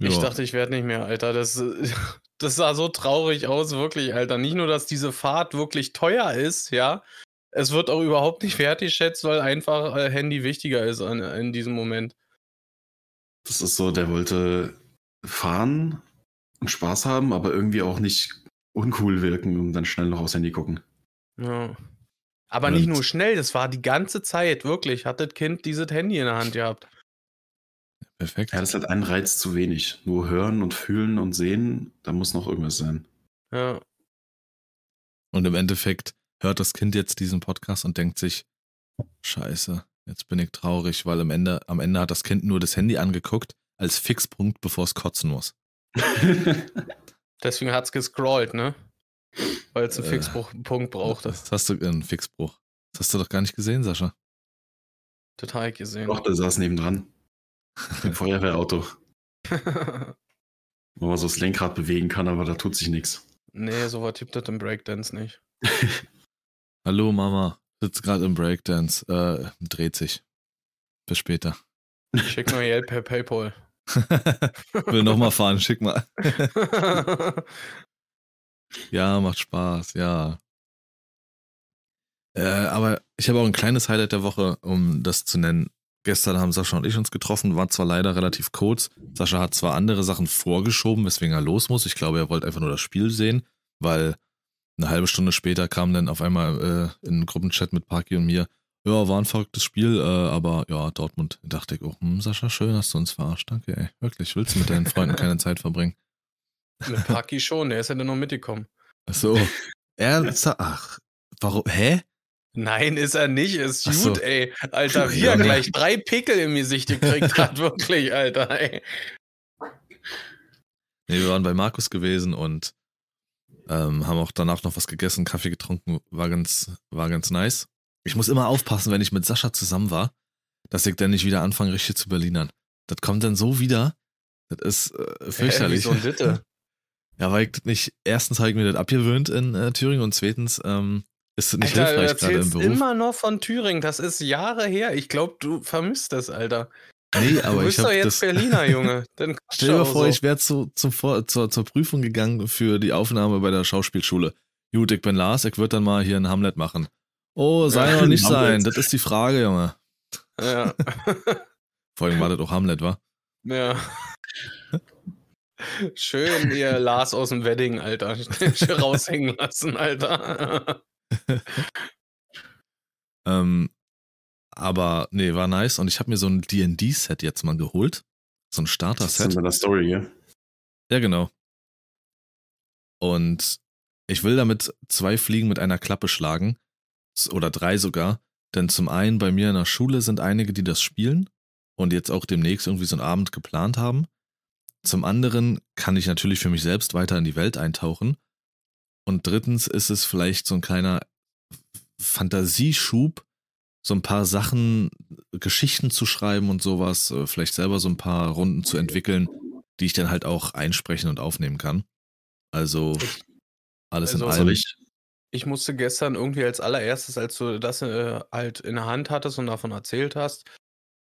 Ich Ja. dachte, ich werde nicht mehr, Alter. Das, das sah so traurig aus, wirklich, Alter. Nicht nur, dass diese Fahrt wirklich teuer ist, ja. Es wird auch überhaupt nicht wertgeschätzt, weil einfach äh, Handy wichtiger ist an, in diesem Moment. Das ist so, der wollte fahren und Spaß haben, aber irgendwie auch nicht uncool wirken und dann schnell noch aufs Handy gucken. Ja. Aber Und- nicht nur schnell, das war die ganze Zeit, wirklich, hat das Kind dieses Handy in der Hand gehabt. Perfekt. Ja, das hat einen Reiz zu wenig. Nur hören und fühlen und sehen, da muss noch irgendwas sein. Ja. Und im Endeffekt hört das Kind jetzt diesen Podcast und denkt sich, scheiße, jetzt bin ich traurig, weil am Ende, am Ende hat das Kind nur das Handy angeguckt als Fixpunkt, bevor es kotzen muss. Deswegen hat es gescrollt, ne? Weil es einen Äh, Fixpunkt brauchte. Das hast du, einen Fixbruch. Das hast du doch gar nicht gesehen, Sascha. Total gesehen. Doch, der saß nebendran. Im Feuerwehrauto. Wo man so das Lenkrad bewegen kann, aber da tut sich nichts. nee, so war tippt das im Breakdance nicht. Hallo Mama, sitzt gerade im Breakdance, äh, dreht sich. Bis später. Schick mal Geld per Paypal. Will nochmal fahren, schick mal. Ja, macht Spaß, ja. Äh, aber ich habe auch ein kleines Highlight der Woche, um das zu nennen. Gestern haben Sascha und ich uns getroffen, war zwar leider relativ kurz. Sascha hat zwar andere Sachen vorgeschoben, weswegen er los muss. Ich glaube, er wollte einfach nur das Spiel sehen, weil eine halbe Stunde später kam dann auf einmal äh, in einen Gruppenchat mit Parky und mir, ja, war ein verrücktes Spiel, äh, aber ja, Dortmund. Da dachte ich, oh, hm, Sascha, schön, hast du uns verarscht. Danke, ey. Wirklich, willst du mit deinen Freunden keine Zeit verbringen? Mit Paki schon, der ist ja dann noch mitgekommen. Ach so. Ernsthaft? Ach, warum? Hä? Nein, ist er nicht. Ist gut, so. ey. Alter, wie er Junge. gleich drei Pickel im Gesicht gekriegt hat, wirklich, Alter, ey. Nee, wir waren bei Markus gewesen und ähm, haben auch danach noch was gegessen, Kaffee getrunken, war ganz, war ganz nice. Ich muss immer aufpassen, wenn ich mit Sascha zusammen war, dass ich dann nicht wieder anfange, richtig zu Berlinern. Das kommt dann so wieder. Das ist äh, fürchterlich. Hä, wieso denn Ditte? Ja, weil ich das nicht, erstens habe ich mir das abgewöhnt in äh, Thüringen und zweitens ähm, ist es nicht Alter, hilfreich gerade im erzählst Beruf. immer noch von Thüringen. Das ist Jahre her. Ich glaube, du vermisst das, Alter. nee, aber du bist ich doch jetzt das. Berliner, Junge. Dann Stell dir mal vor, so. ich wäre zu, zum Vor zur, zur Prüfung gegangen für die Aufnahme bei der Schauspielschule. Gut, ich bin Lars, ich würde dann mal hier einen Hamlet machen. Oh, sein Ja, oder nicht sein? Das ist die Frage, Junge. Ja. Vor allem war das auch Hamlet, wa? ja. Schön ihr Lars aus dem Wedding, Alter. Schön raushängen lassen, Alter. Ähm, aber nee, war nice. Und ich habe mir so ein D&D-Set jetzt mal geholt. So ein Das ist Starter-Set. in der Story hier. Ja, genau. Und ich will damit zwei Fliegen mit einer Klappe schlagen. Oder drei sogar. Denn zum einen bei mir in der Schule sind einige, die das spielen und jetzt auch demnächst irgendwie so einen Abend geplant haben. Zum anderen kann ich natürlich für mich selbst weiter in die Welt eintauchen. Und drittens ist es vielleicht so ein kleiner Fantasieschub, so ein paar Sachen, Geschichten zu schreiben und sowas, äh, vielleicht selber so ein paar Runden zu entwickeln, die ich dann halt auch einsprechen und aufnehmen kann. Also alles in Also, allem. Soll ich? Ich musste gestern irgendwie als allererstes, als du das äh, halt in der Hand hattest und davon erzählt hast,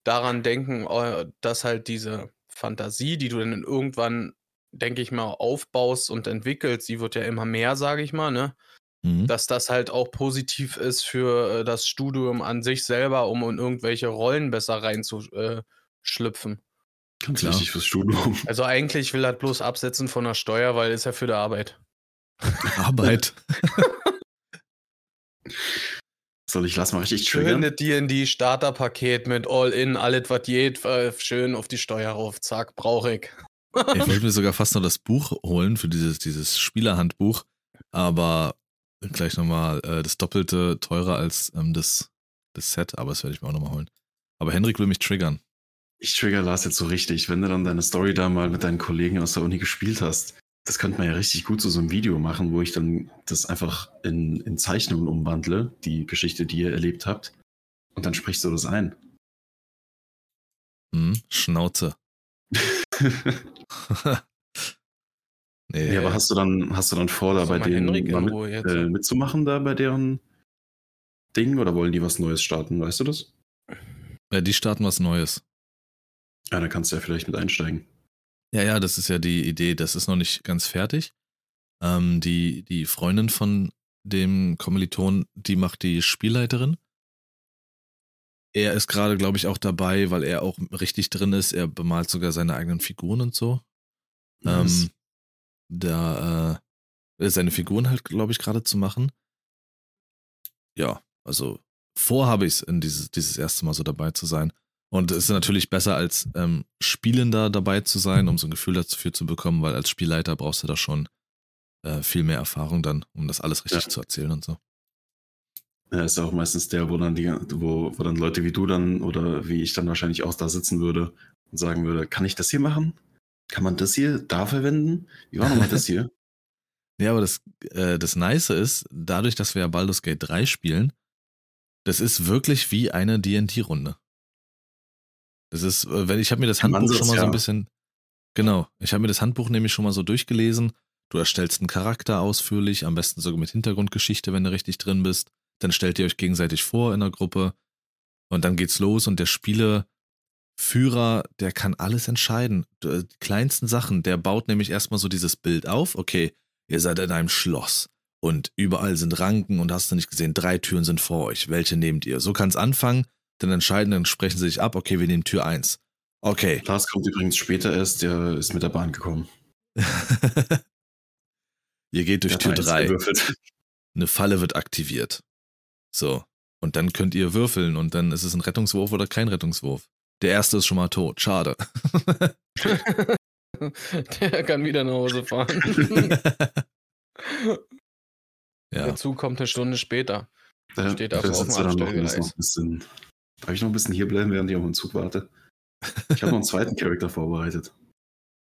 daran denken, äh, dass halt diese Fantasie, die du dann irgendwann, denke ich mal, aufbaust und entwickelst, die wird ja immer mehr, sage ich mal, ne? Mhm. Dass das halt auch positiv ist für äh, das Studium an sich selber, um in irgendwelche Rollen besser reinzuschlüpfen. Ganz Klar. wichtig fürs Studium. Also eigentlich will er bloß absetzen von der Steuer, weil ist ja für die Arbeit. Arbeit. Soll ich lass mal richtig triggern? Schöne D&D Starterpaket mit All-In, alles was geht, äh, schön auf die Steuer rauf, zack, brauche ich. Ich wollte mir sogar fast noch das Buch holen für dieses, dieses Spielerhandbuch, aber gleich nochmal äh, das Doppelte teurer als ähm, das, das Set, aber das werde ich mir auch nochmal holen. Aber Henrik will mich triggern. Ich trigger Lars jetzt so richtig, wenn du dann deine Story da mal mit deinen Kollegen aus der Uni gespielt hast. Das könnte man ja richtig gut zu so einem Video machen, wo ich dann das einfach in, in Zeichnungen umwandle, die Geschichte, die ihr erlebt habt. Und dann sprichst du das ein. Hm, Schnauze. nee, Ja, aber hast du dann, hast du dann vor, da bei denen mit, äh, mitzumachen, da bei deren Ding? Oder wollen die was Neues starten? Weißt du das? ja, die starten was Neues. Ja, dann kannst du ja vielleicht mit einsteigen. Ja, ja, das ist ja die Idee. Das ist noch nicht ganz fertig. Ähm, die, die Freundin von dem Kommiliton, die macht die Spielleiterin. Er ist gerade, glaube ich, auch dabei, weil er auch richtig drin ist. Er bemalt sogar seine eigenen Figuren und so. Nice. Ähm, da äh, seine Figuren halt, glaube ich, gerade zu machen. Ja, also vorhabe ich es, in dieses, dieses erste Mal so dabei zu sein. Und es ist natürlich besser, als ähm, Spielender dabei zu sein, um so ein Gefühl dafür zu bekommen, weil als Spielleiter brauchst du da schon äh, viel mehr Erfahrung dann, um das alles richtig Ja. zu erzählen und so. Ja, ist ja auch meistens der, wo dann die, wo, wo dann Leute wie du dann oder wie ich dann wahrscheinlich auch da sitzen würde und sagen würde, kann ich das hier machen? Kann man das hier da verwenden? Wie war nochmal das hier? Ja, aber das, äh, das Nice ist, dadurch, dass wir ja Baldur's Gate 3 spielen, das ist wirklich wie eine D&D-Runde. Das ist, äh, wenn ich habe mir das Handbuch schon mal so ja. ein bisschen, genau, ich habe mir das Handbuch nämlich schon mal so durchgelesen. Du erstellst einen Charakter ausführlich, am besten sogar mit Hintergrundgeschichte, wenn du richtig drin bist. Dann stellt ihr euch gegenseitig vor in der Gruppe und dann geht's los und der Spieleführer, der kann alles entscheiden. D- Die kleinsten Sachen, der baut nämlich erstmal so dieses Bild auf. Okay, ihr seid in einem Schloss und überall sind Ranken und hast du nicht gesehen, drei Türen sind vor euch. Welche nehmt ihr? So kann's anfangen, dann entscheiden, dann sprechen sie sich ab. Okay, wir nehmen Tür 1. Okay. Lars kommt übrigens später erst, der ist mit der Bahn gekommen. ihr geht durch Der Tür hat eins 3. gewürfelt. Eine Falle wird aktiviert. So. Und dann könnt ihr würfeln und dann ist es ein Rettungswurf oder kein Rettungswurf. Der erste ist schon mal tot. Schade. Der kann wieder nach Hause fahren. ja. Der Zug kommt eine Stunde später. Da, Steht da auf dem sitzt dann noch, Abstellgleis. muss noch ein bisschen. Darf ich noch ein bisschen hier bleiben, während ich auf den Zug warte? Ich habe noch einen zweiten Charakter vorbereitet.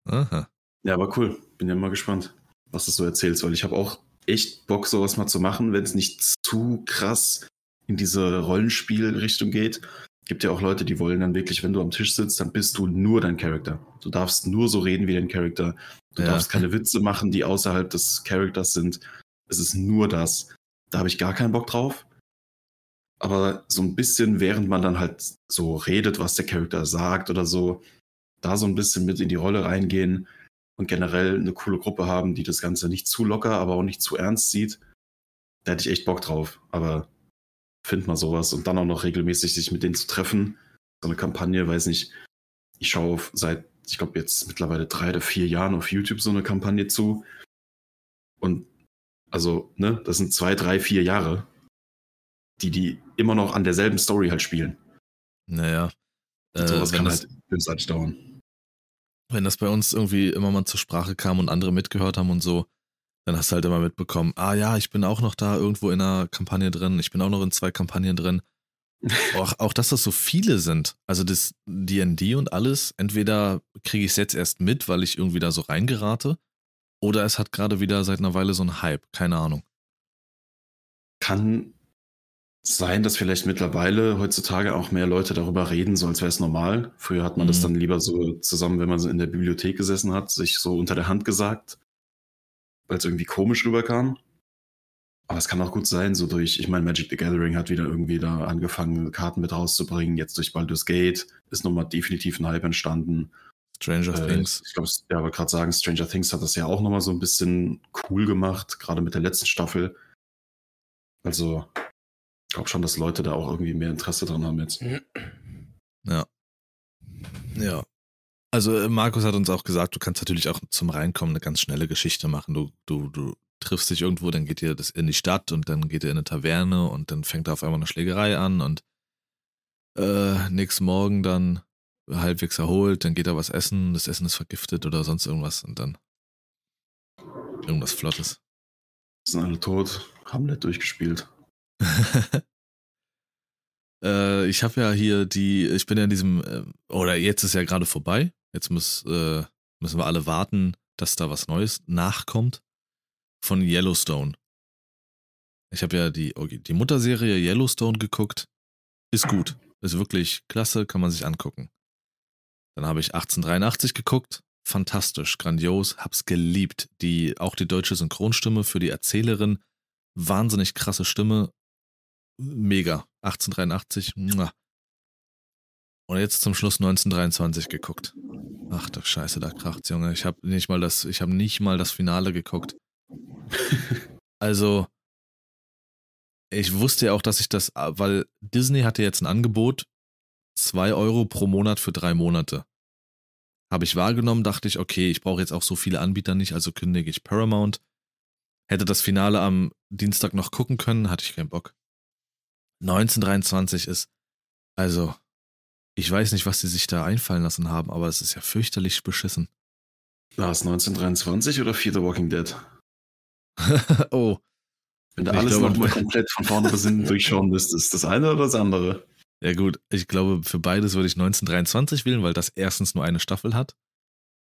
Aha. Ja, aber cool. Bin ja mal gespannt, was du so erzählst, weil ich habe auch echt Bock, sowas mal zu machen, wenn es nicht zu krass in diese Rollenspielrichtung geht. Gibt ja auch Leute, die wollen dann wirklich, wenn du am Tisch sitzt, dann bist du nur dein Charakter. Du darfst nur so reden wie dein Charakter. Du Ja. darfst keine Witze machen, die außerhalb des Charakters sind. Es ist nur das. Da habe ich gar keinen Bock drauf. Aber so ein bisschen, während man dann halt so redet, was der Charakter sagt oder so, da so ein bisschen mit in die Rolle reingehen und generell eine coole Gruppe haben, die das Ganze nicht zu locker, aber auch nicht zu ernst sieht, da hätte ich echt Bock drauf. Aber find mal sowas und dann auch noch regelmäßig sich mit denen zu treffen. So eine Kampagne, weiß nicht, ich schaue auf seit, ich glaube jetzt mittlerweile drei oder vier Jahren auf YouTube so eine Kampagne zu. Und also, ne, das sind zwei, drei, vier Jahre, die die immer noch an derselben Story halt spielen. Naja. Äh, sowas kann das, halt bösartig dauern. wenn das bei uns irgendwie immer mal zur Sprache kam und andere mitgehört haben und so, dann hast du halt immer mitbekommen, ah ja, ich bin auch noch da irgendwo in einer Kampagne drin, ich bin auch noch in zwei Kampagnen drin. auch, auch dass das so viele sind. Also das D&D und alles, entweder kriege ich es jetzt erst mit, weil ich irgendwie da so reingerate, oder es hat gerade wieder seit einer Weile so einen Hype, keine Ahnung. Kann sein, dass vielleicht mittlerweile heutzutage auch mehr Leute darüber reden, so als wäre es normal. Früher hat man das Mhm. dann lieber so zusammen, wenn man so in der Bibliothek gesessen hat, sich so unter der Hand gesagt, weil es irgendwie komisch rüberkam. Aber es kann auch gut sein, so durch, ich meine, Magic the Gathering hat wieder irgendwie da angefangen, Karten mit rauszubringen. Jetzt durch Baldur's Gate ist nochmal definitiv ein Hype entstanden. Stranger Äh, Things. Ich glaube, ja, aber gerade sagen, Stranger Things hat das ja auch nochmal so ein bisschen cool gemacht, gerade mit der letzten Staffel. Also, glaube schon, dass Leute da auch irgendwie mehr Interesse dran haben jetzt. Ja. Ja. Also äh, Markus hat uns auch gesagt, du kannst natürlich auch zum Reinkommen eine ganz schnelle Geschichte machen. Du, du, du triffst dich irgendwo, dann geht ihr das in die Stadt und dann geht ihr in eine Taverne und dann fängt da auf einmal eine Schlägerei an und äh, nächsten Morgen dann halbwegs erholt, dann geht er was essen, das Essen ist vergiftet oder sonst irgendwas und dann irgendwas Flottes. Sind alle tot, Hamlet durchgespielt. äh, ich habe ja hier die, ich bin ja in diesem, äh, oder jetzt ist ja gerade vorbei. Jetzt muss, äh, müssen wir alle warten, dass da was Neues nachkommt von Yellowstone. Ich habe ja die, okay, die Mutterserie Yellowstone geguckt. Ist gut. Ist wirklich klasse, kann man sich angucken. Dann habe ich 1883 geguckt. Fantastisch, grandios, hab's geliebt. Die, auch die deutsche Synchronstimme für die Erzählerin. Wahnsinnig krasse Stimme. Mega. 1883. Muah. Und jetzt zum Schluss 1923 geguckt. Ach du Scheiße, da kracht's, Junge. Ich habe nicht mal das, ich habe nicht mal das Finale geguckt. also, ich wusste ja auch, dass ich das, weil Disney hatte jetzt ein Angebot, 2 Euro pro Monat für drei Monate. Habe ich wahrgenommen, dachte ich, okay, ich brauche jetzt auch so viele Anbieter nicht, also kündige ich Paramount. Hätte das Finale am Dienstag noch gucken können, hatte ich keinen Bock. 1923 ist, also, ich weiß nicht, was sie sich da einfallen lassen haben, aber es ist ja fürchterlich beschissen. War es 1923 oder Fear the Walking Dead? oh. Wenn du alles nochmal komplett von vorne bis hinten durchschauen müsstest, das eine oder das andere? Ja gut, ich glaube, für beides würde ich 1923 wählen, weil das erstens nur eine Staffel hat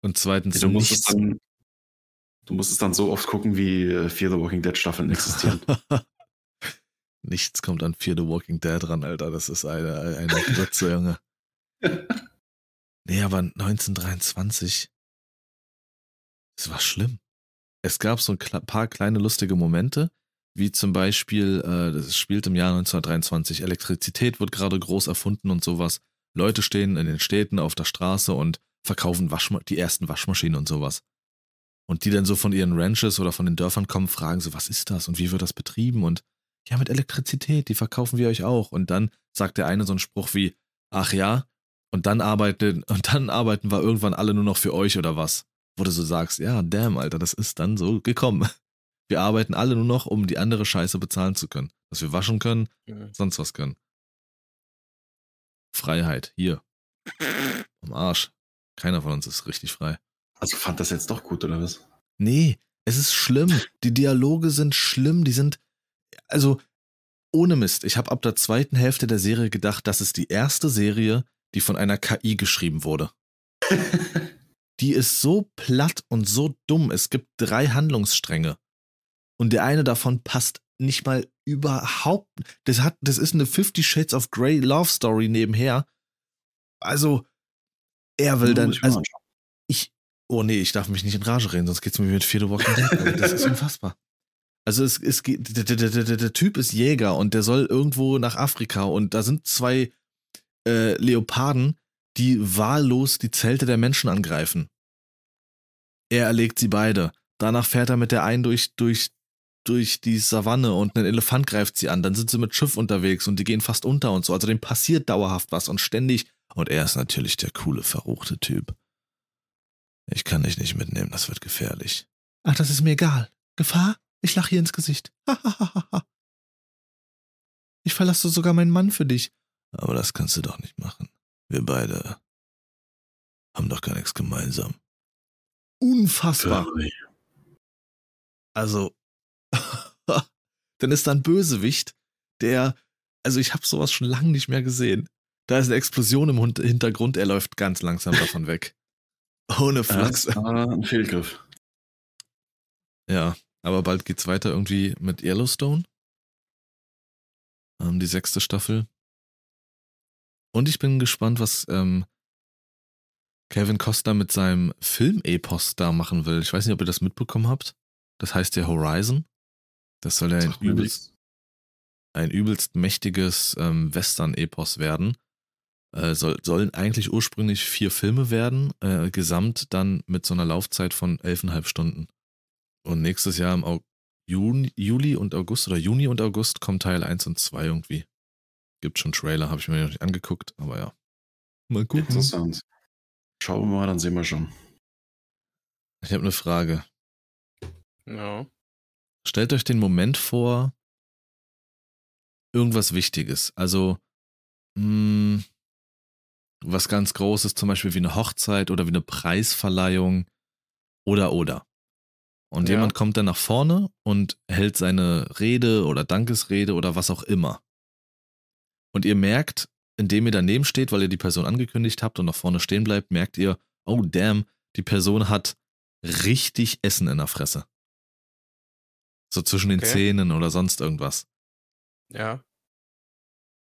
und zweitens ja, du musst. Es dann, du musst es dann so oft gucken, wie äh, Fear the Walking Dead Staffeln existieren. nichts kommt an Fear the Walking Dead ran, Alter. Das ist eine, eine Grütze, Junge. nee, aber 1923, das war schlimm. Es gab so ein paar kleine lustige Momente, wie zum Beispiel, äh, das spielt im Jahr 1923, Elektrizität wird gerade groß erfunden und sowas. Leute stehen in den Städten auf der Straße und verkaufen Waschma die ersten Waschmaschinen und sowas. Und die dann so von ihren Ranches oder von den Dörfern kommen, fragen so, was ist das und wie wird das betrieben? Und ja, mit Elektrizität, die verkaufen wir euch auch. Und dann sagt der eine so einen Spruch wie, ach ja, und dann arbeiten, und dann arbeiten wir irgendwann alle nur noch für euch oder was? Wo du so sagst, ja, damn, Alter, das ist dann so gekommen. Wir arbeiten alle nur noch, um die andere Scheiße bezahlen zu können. Dass wir waschen können, mhm. sonst was können. Freiheit, hier. Am Arsch. Keiner von uns ist richtig frei. Also fand das jetzt doch gut, oder was? Nee, es ist schlimm. Die Dialoge sind schlimm, die sind. Also, ohne Mist. Ich habe ab der zweiten Hälfte der Serie gedacht, das ist die erste Serie, die von einer KI geschrieben wurde. die ist so platt und so dumm. Es gibt drei Handlungsstränge. Und der eine davon passt nicht mal überhaupt. Das hat, das ist eine Fifty Shades of Grey Love Story nebenher. Also, er will dann, also, ich, oh nee, ich darf mich nicht in Rage reden, sonst geht's mir mit Fear the Walking Dead. Das ist unfassbar. Also es, es geht, der, der, der, der, Typ ist Jäger und der soll irgendwo nach Afrika und da sind zwei äh, Leoparden, die wahllos die Zelte der Menschen angreifen. Er erlegt sie beide. Danach fährt er mit der einen durch, durch durch die Savanne und ein Elefant greift sie an, dann sind sie mit Schiff unterwegs und die gehen fast unter und so. Also dem passiert dauerhaft was und ständig. Und er ist natürlich der coole, verruchte Typ. Ich kann dich nicht mitnehmen, das wird gefährlich. Ach, das ist mir egal. Gefahr? Ich lach hier ins Gesicht. ich verlasse sogar meinen Mann für dich. Aber das kannst du doch nicht machen. Wir beide haben doch gar nichts gemeinsam. Unfassbar. Also, dann ist da ein Bösewicht, der, also ich habe sowas schon lange nicht mehr gesehen. Da ist eine Explosion im Hintergrund, er läuft ganz langsam davon weg. Ohne Flachs. War ein Fehlgriff. Ja, aber bald geht's weiter irgendwie mit Yellowstone. Ähm, die sechste Staffel. Und ich bin gespannt, was ähm, Kevin Costa mit seinem Film-Epos da machen will. Ich weiß nicht, ob ihr das mitbekommen habt. Das heißt ja Horizon. Das soll ja ein übelst, ein übelst mächtiges ähm, Western-Epos werden. Äh, soll, sollen eigentlich ursprünglich vier Filme werden, äh, gesamt dann mit so einer Laufzeit von elfeinhalb Stunden. Und nächstes Jahr im Au Juni, Juli und August oder Juni und August kommen Teil 1 und 2 irgendwie. Gibt schon Trailer, habe ich mir noch nicht angeguckt, aber ja. Mal gucken. Interessant. Schauen wir mal, dann sehen wir schon. Ich habe eine Frage. Ja. Stellt euch den Moment vor, irgendwas Wichtiges. Also, mh, hm, was ganz Großes, zum Beispiel wie eine Hochzeit oder wie eine Preisverleihung oder oder. Und ja. jemand kommt dann nach vorne und hält seine Rede oder Dankesrede oder was auch immer. Und ihr merkt, indem ihr daneben steht, weil ihr die Person angekündigt habt und nach vorne stehen bleibt, merkt ihr, oh damn, die Person hat richtig Essen in der Fresse. So zwischen den okay. Zähnen oder sonst irgendwas. Ja.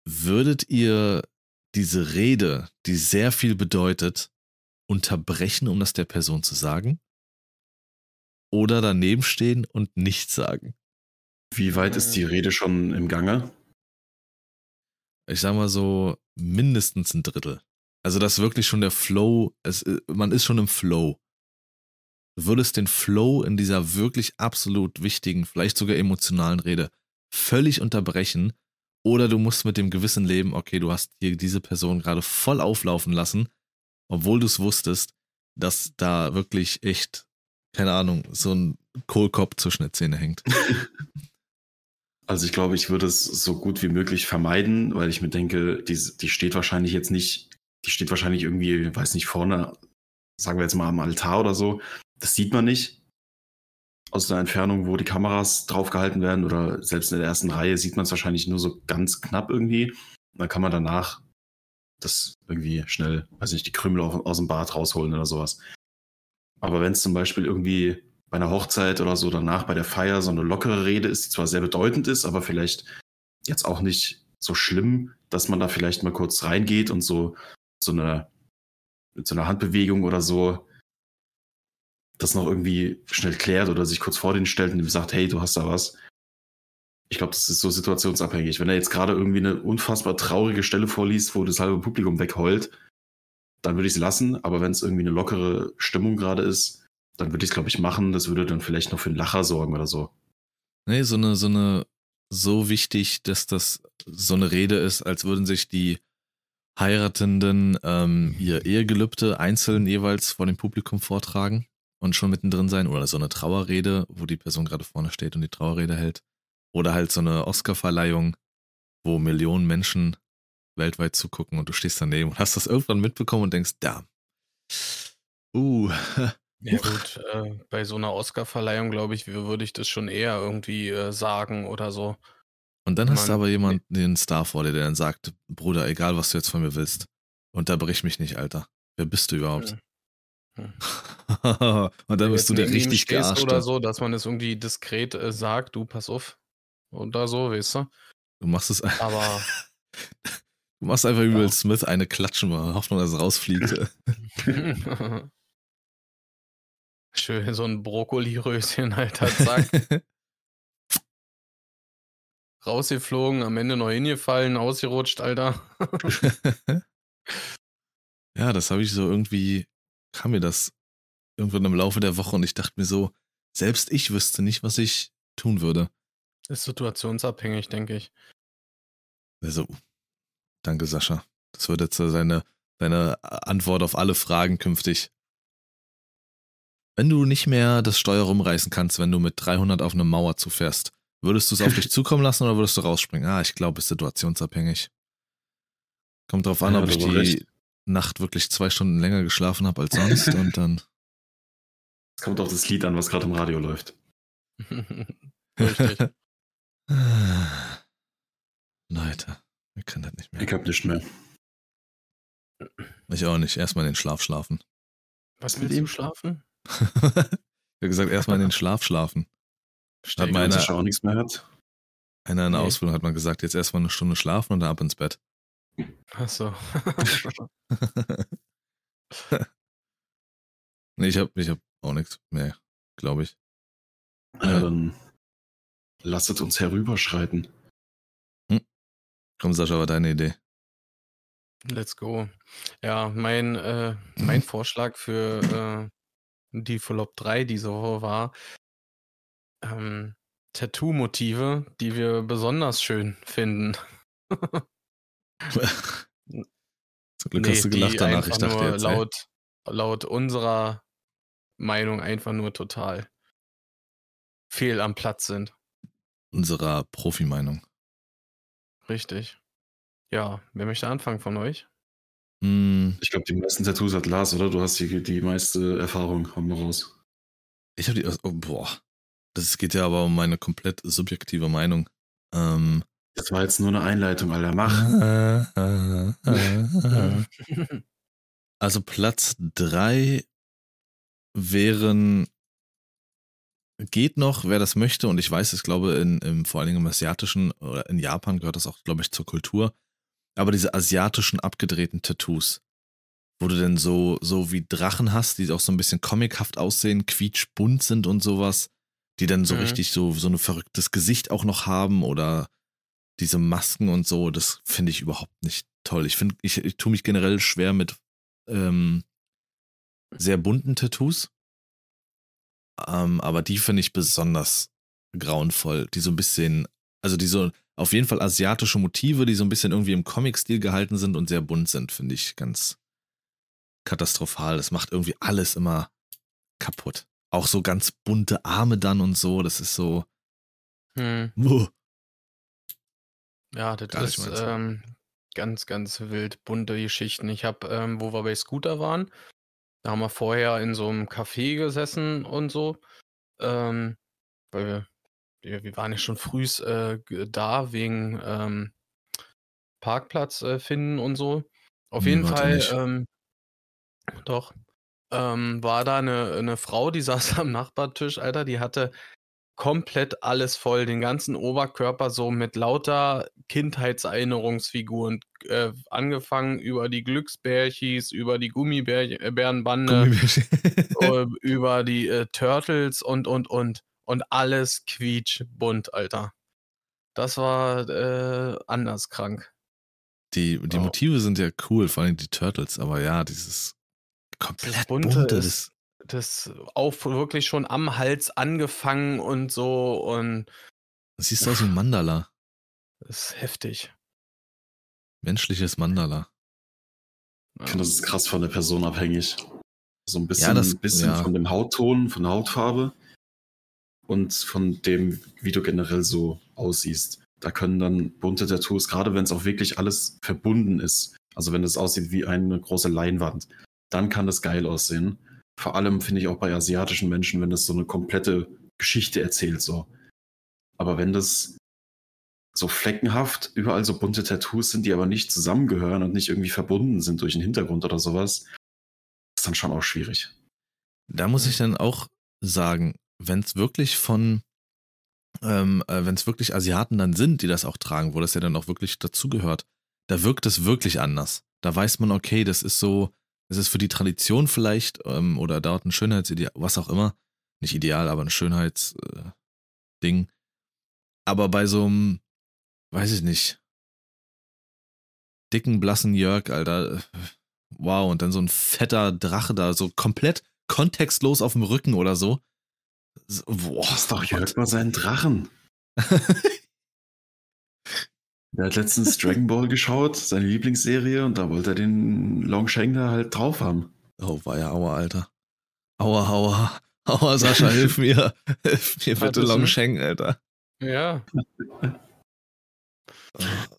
Würdet ihr diese Rede, die sehr viel bedeutet, unterbrechen, um das der Person zu sagen? Oder daneben stehen und nichts sagen? Wie weit ist die Rede schon im Gange? Ich sag mal so, mindestens ein Drittel. Also das ist wirklich schon der Flow, es, äh, man ist schon im Flow. Du würdest den Flow in dieser wirklich absolut wichtigen, vielleicht sogar emotionalen Rede völlig unterbrechen oder du musst mit dem Gewissen leben, okay, du hast hier diese Person gerade voll auflaufen lassen, obwohl du es wusstest, dass da wirklich echt, keine Ahnung, so ein Kohlkopf zwischen den Zähnen hängt. Also ich glaube, ich würde es so gut wie möglich vermeiden, weil ich mir denke, die, die steht wahrscheinlich jetzt nicht, die steht wahrscheinlich irgendwie, weiß nicht, vorne, sagen wir jetzt mal am Altar oder so. Das sieht man nicht. Aus der Entfernung, wo die Kameras draufgehalten werden oder selbst in der ersten Reihe sieht man es wahrscheinlich nur so ganz knapp irgendwie. Und dann kann man danach das irgendwie schnell, weiß nicht, die Krümel aus dem Bad rausholen oder sowas. Aber wenn es zum Beispiel irgendwie bei einer Hochzeit oder so danach bei der Feier so eine lockere Rede ist, die zwar sehr bedeutend ist, aber vielleicht jetzt auch nicht so schlimm, dass man da vielleicht mal kurz reingeht und so, so eine, mit so einer Handbewegung oder so das noch irgendwie schnell klärt oder sich kurz vor den stellt und ihm sagt, hey, du hast da was. Ich glaube, das ist so situationsabhängig. Wenn er jetzt gerade irgendwie eine unfassbar traurige Stelle vorliest, wo das halbe Publikum wegheult, dann würde ich es lassen. Aber wenn es irgendwie eine lockere Stimmung gerade ist, dann würde ich es, glaube ich, machen. Das würde dann vielleicht noch für einen Lacher sorgen oder so. Nee, so eine, so eine, so wichtig, dass das so eine Rede ist, als würden sich die Heiratenden ähm, ihr Ehegelübde einzeln jeweils vor dem Publikum vortragen und schon mittendrin sein. Oder so eine Trauerrede, wo die Person gerade vorne steht und die Trauerrede hält. Oder halt so eine Oscarverleihung, wo Millionen Menschen weltweit zugucken und du stehst daneben und hast das irgendwann mitbekommen und denkst, da. Uh, Ja gut, äh, bei so einer Oscarverleihung, glaube ich, würde ich das schon eher irgendwie äh, sagen oder so. Und dann hast du Man- aber jemanden, den Star vor dir, der dann sagt, Bruder, egal was du jetzt von mir willst, unterbrich mich nicht, Alter. Wer bist du überhaupt? Hm. und dann bist du der richtig stehst gearschte. oder so, dass man es irgendwie diskret äh, sagt, du pass auf. Oder so, weißt du? Du machst es, Aber du machst einfach wie Ja. Will Smith eine klatschen, mal Hoffnung, dass es rausfliegt. schön so ein Brokkoli-Röschen, Alter, zack, rausgeflogen, am Ende noch hingefallen, ausgerutscht, Alter. ja, das habe ich so irgendwie, kam mir das irgendwann im Laufe der Woche und ich dachte mir so, selbst ich wüsste nicht, was ich tun würde. Ist situationsabhängig, denke ich. Also, danke Sascha. Das wird jetzt seine, seine Antwort auf alle Fragen künftig. Wenn du nicht mehr das Steuer rumreißen kannst, wenn du mit 300 auf eine Mauer zufährst, würdest du es auf dich zukommen lassen oder würdest du rausspringen? Ah, ich glaube, es ist situationsabhängig. Kommt drauf an, Ja, ob ich die recht. Nacht wirklich zwei Stunden länger geschlafen habe als sonst und dann. Es kommt auf das Lied an, was gerade im Radio läuft. Richtig. Leute, wir können das nicht mehr. Ich hab nicht mehr. Ich auch nicht. Erstmal in den Schlaf schlafen. Was mit ihm? schlafen? ich habe gesagt, erstmal in den Schlaf schlafen. Hat Wenn Einer- auch nichts mehr hat. Einer in der Nee. Ausbildung hat man gesagt, jetzt erstmal eine Stunde schlafen und dann ab ins Bett. Achso. nee, ich habe ich hab auch nichts mehr, glaube ich. Ja, dann lasset uns herüberschreiten. Komm, Sascha, war deine Idee. Let's go. Ja, mein, äh, mein Vorschlag für äh, die Flop 3 diese Woche war ähm, Tattoo-Motive, die wir besonders schön finden. Zum Glück hast du gelacht danach. Ich dachte nur jetzt, ey, laut, laut unserer Meinung einfach nur total fehl am Platz sind. unserer Profi-Meinung. Richtig. Ja, wer möchte anfangen von euch? Hm, Ich glaube, die meisten Tattoos hat Lars, oder? Du hast die, die meiste Erfahrung. Hau mal raus. ich habe die, oh, boah, das geht ja aber um meine komplett subjektive Meinung. Ähm, Das war jetzt nur eine Einleitung, Alter. Mach. Also Platz drei wären geht noch, wer das möchte, und ich weiß, ich glaube, in, im, vor allen Dingen im Asiatischen oder in Japan gehört das auch, glaube ich, zur Kultur. Aber diese asiatischen abgedrehten Tattoos wo du denn so, so wie Drachen hast, die auch so ein bisschen comichaft aussehen, quietschbunt sind und sowas, die dann so Mhm. richtig so, so ein verrücktes Gesicht auch noch haben oder diese Masken und so, das finde ich überhaupt nicht toll. Ich finde, ich, ich tue mich generell schwer mit ähm, sehr bunten Tattoos. Ähm, aber die finde ich besonders grauenvoll, die so ein bisschen, also die so auf jeden Fall asiatische Motive, die so ein bisschen irgendwie im Comic-Stil gehalten sind und sehr bunt sind, finde ich ganz katastrophal. Das macht irgendwie alles immer kaputt. Auch so ganz bunte Arme dann und so, das ist so. Hm. Ja, das ist ähm, ganz, ganz wild, bunte Geschichten. Ich habe, ähm, wo wir bei Scooter waren, da haben wir vorher in so einem Café gesessen und so. Ähm, weil wir, wir, wir waren ja schon früh äh, da wegen ähm, Parkplatz äh, finden und so. Auf Hm, jeden Fall, ähm, doch, ähm, war da eine, eine Frau, die saß am Nachbartisch, Alter, die hatte komplett alles voll, den ganzen Oberkörper so mit lauter Kindheitserinnerungsfiguren, äh, angefangen über die Glücksbärchis, über die Gummibärenbande, äh, über die äh, Turtles und, und, und. Und alles quietschbunt, Alter. Das war äh, anders krank. Die, die Oh. Motive sind ja cool, vor allem die Turtles, aber ja, dieses komplett Bunte bunte, ist- Das auch wirklich schon am Hals angefangen und so und das siehst du aus wie ein Mandala. das ist heftig. Menschliches Mandala. Ich finde, das ist krass von der Person abhängig. So ein bisschen, Ja, das- bisschen ja. von dem Hautton, von der Hautfarbe und von dem, wie du generell so aussiehst. Da können dann bunte Tattoos, gerade wenn es auch wirklich alles verbunden ist, also wenn es aussieht wie eine große Leinwand, dann kann das geil aussehen. Vor allem finde ich auch bei asiatischen Menschen, wenn das so eine komplette Geschichte erzählt, so. Aber wenn das so fleckenhaft, überall so bunte Tattoos sind, die aber nicht zusammengehören und nicht irgendwie verbunden sind durch einen Hintergrund oder sowas, ist dann schon auch schwierig. Da muss ich dann auch sagen, wenn es wirklich von, ähm, äh, wenn es wirklich Asiaten dann sind, die das auch tragen, wo das ja dann auch wirklich dazugehört, da wirkt es wirklich anders. Da weiß man, okay, das ist so, es ist für die Tradition vielleicht ähm, oder dort ein Schönheitsideal, was auch immer. Nicht ideal, aber ein Schönheitsding. Äh, aber bei so einem, weiß ich nicht, dicken, blassen Jörg, Alter, äh, wow, und dann so ein fetter Drache da, so komplett kontextlos auf dem Rücken oder so. so boah, Das ist doch. Jörg mal seinen Drachen. Der hat letztens Dragon Ball geschaut, seine Lieblingsserie, und da wollte er den Longsheng da halt drauf haben. Oh, war ja aua, Alter. Aua, aua. Aua, Sascha, hilf mir. Hilf mir bitte? Longsheng, Alter. Ja,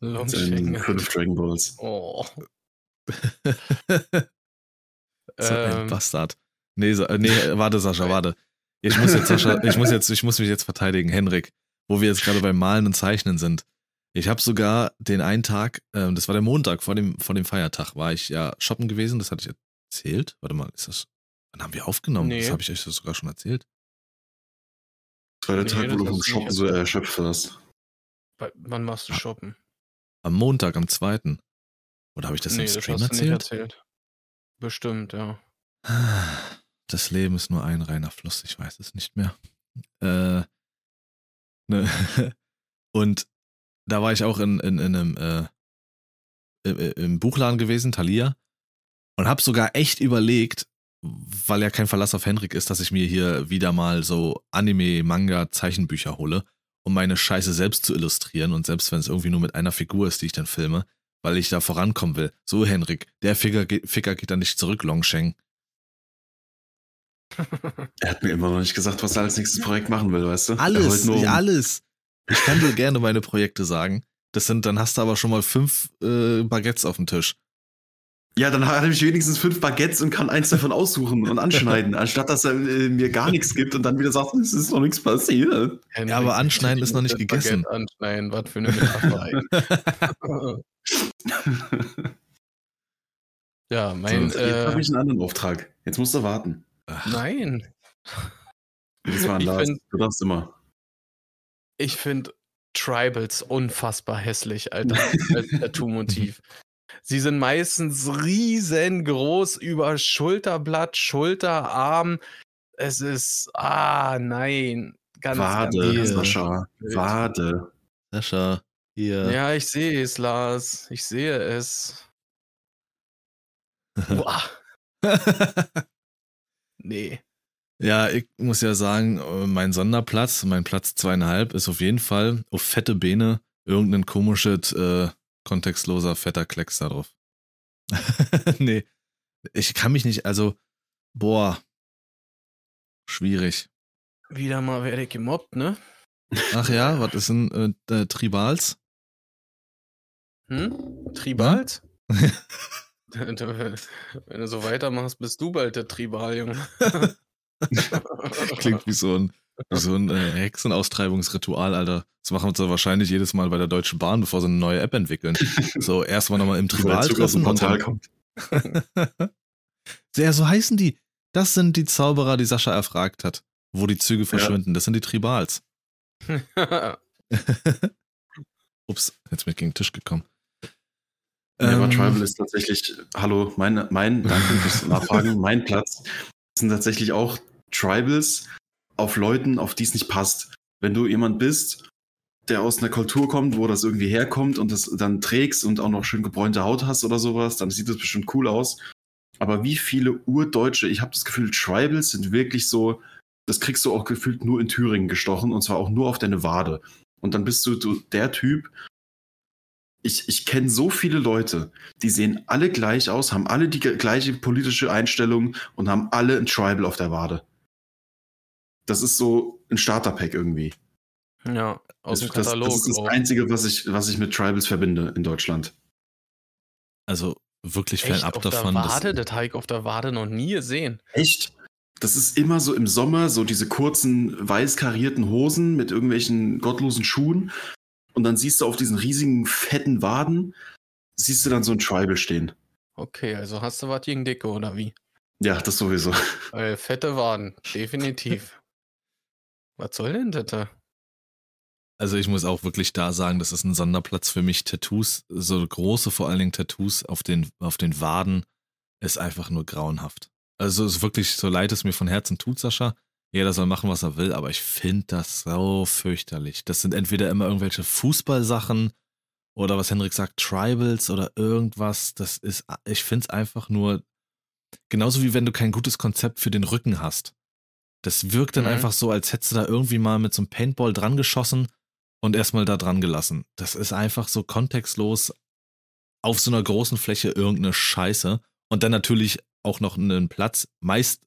Longsheng. fünf Dragon Balls. Oh. so ein Ähm, Bastard. Nee, Sa- äh, nee, warte, Sascha, warte. Ich muss jetzt, Sascha, ich muss jetzt, ich muss mich jetzt verteidigen, Henrik, wo wir jetzt gerade beim Malen und Zeichnen sind. Ich habe sogar den einen Tag, ähm, das war der Montag vor dem, vor dem Feiertag, war ich ja shoppen gewesen, das hatte ich erzählt. Warte mal, ist das, wann haben wir aufgenommen? Nee. Das habe ich euch sogar schon erzählt. Das war der Nee, Tag, das wo du vom Shoppen so erschöpft warst. bei- wann machst du shoppen? Am Montag, am zweiten. Oder habe ich das nee, im das Stream nicht erzählt? erzählt. Bestimmt, ja. Das Leben ist nur ein reiner Fluss, ich weiß es nicht mehr. Äh, ne. Und da war ich auch in, in, in einem äh, im, im Buchladen gewesen, Thalia, und habe sogar echt überlegt, weil ja kein Verlass auf Henrik ist, dass ich mir hier wieder mal so Anime, Manga, Zeichenbücher hole, um meine Scheiße selbst zu illustrieren und selbst wenn es irgendwie nur mit einer Figur ist, die ich dann filme, weil ich da vorankommen will. So, Henrik, der Ficker, geht- Ficker geht dann nicht zurück, Longsheng. Er hat mir immer noch nicht gesagt, was er als nächstes Projekt machen will, weißt du? Alles, alles. Ich kann dir gerne meine Projekte sagen. Das sind, dann hast du aber schon mal fünf äh, Baguettes auf dem Tisch. Ja, dann habe ich wenigstens fünf Baguettes und kann eins davon aussuchen und anschneiden, anstatt dass er äh, mir gar nichts gibt und dann wieder sagt, es ist noch nichts passiert. Henrik, aber anschneiden ist noch nicht das gegessen. Baguette Anschneiden, was für eine Metapher ja, mein. so, jetzt äh, habe ich einen anderen Auftrag. Jetzt musst du warten. nein. Diesmal an Ich Lars. Du darfst immer. Ich finde Tribals unfassbar hässlich, Alter, als Tattoo-Motiv. Sie sind meistens riesengroß über Schulterblatt, Schulterarm. Es ist, ah, nein. Ganz, Wade, ganz Sascha. Wade. Sascha, hier. Ja, ich sehe es, Lars. Ich sehe es. Boah, nee. Ja, ich muss ja sagen, äh, mein Sonderplatz, mein Platz zweieinhalb, ist auf jeden Fall auf fette Beine irgendein komisches, äh, kontextloser, fetter Klecks da drauf. nee, ich kann mich nicht, also, boah, schwierig. Wieder mal werde ich gemobbt, ne? Ach ja, was ist denn äh, äh, Tribals? Hm? Tribalt? Wenn du so weitermachst, bist du bald der Tribal, Junge. Klingt wie so ein, wie so ein äh, Hexenaustreibungsritual, Alter. Das machen sie wahrscheinlich jedes Mal bei der Deutschen Bahn, bevor sie eine neue App entwickeln. So, erstmal nochmal im Tribal Zug aus dem treffen Portal kommt. Ja, so heißen die. Das sind die Zauberer, die Sascha erfragt hat, wo die Züge verschwinden. Das sind die Tribals. Ups, jetzt bin ich gegen den Tisch gekommen. Ja, aber Ähm, Tribal ist tatsächlich, hallo, mein, mein, danke fürs Nachfragen, mein Platz sind tatsächlich auch Tribals auf Leuten, auf die es nicht passt. Wenn du jemand bist, der aus einer Kultur kommt, wo das irgendwie herkommt und das dann trägst und auch noch schön gebräunte Haut hast oder sowas, dann sieht das bestimmt cool aus. Aber wie viele Urdeutsche, ich habe das Gefühl, Tribals sind wirklich so, das kriegst du auch gefühlt nur in Thüringen gestochen und zwar auch nur auf deine Wade. Und dann bist du, du der Typ, ich, ich kenne so viele Leute, die sehen alle gleich aus, haben alle die gleiche politische Einstellung und haben alle ein Tribal auf der Wade. Das ist so ein Starterpack irgendwie. ja, aus das, dem das, Katalog. das ist das auch. Einzige, was ich, was ich mit Tribals verbinde in Deutschland. Also wirklich Echt, fernab auf der davon. dass- Wade? Das habe ich auf der Wade noch nie gesehen. Echt? Das ist immer so im Sommer, so diese kurzen, weiß karierten Hosen mit irgendwelchen gottlosen Schuhen. Und dann siehst du auf diesen riesigen, fetten Waden, siehst du dann so ein Tribal stehen. Okay, also hast du was gegen Dicke oder wie? Ja, das sowieso. Weil fette Waden, definitiv. was soll denn das? da? Also ich muss auch wirklich da sagen, das ist ein Sonderplatz für mich. Tattoos, so große vor allen Dingen Tattoos auf den, auf den Waden, ist einfach nur grauenhaft. Also es ist wirklich, so leid es mir von Herzen tut, Sascha. Jeder soll machen, was er will, aber ich finde das so fürchterlich. Das sind entweder immer irgendwelche Fußballsachen oder was Henrik sagt, Tribals oder irgendwas. Das ist, ich finde es einfach nur, genauso wie wenn du kein gutes Konzept für den Rücken hast. Das wirkt dann Mhm. einfach so, als hättest du da irgendwie mal mit so einem Paintball dran geschossen und erstmal da dran gelassen. Das ist einfach so kontextlos auf so einer großen Fläche irgendeine Scheiße. Und dann natürlich auch noch einen Platz. Meist,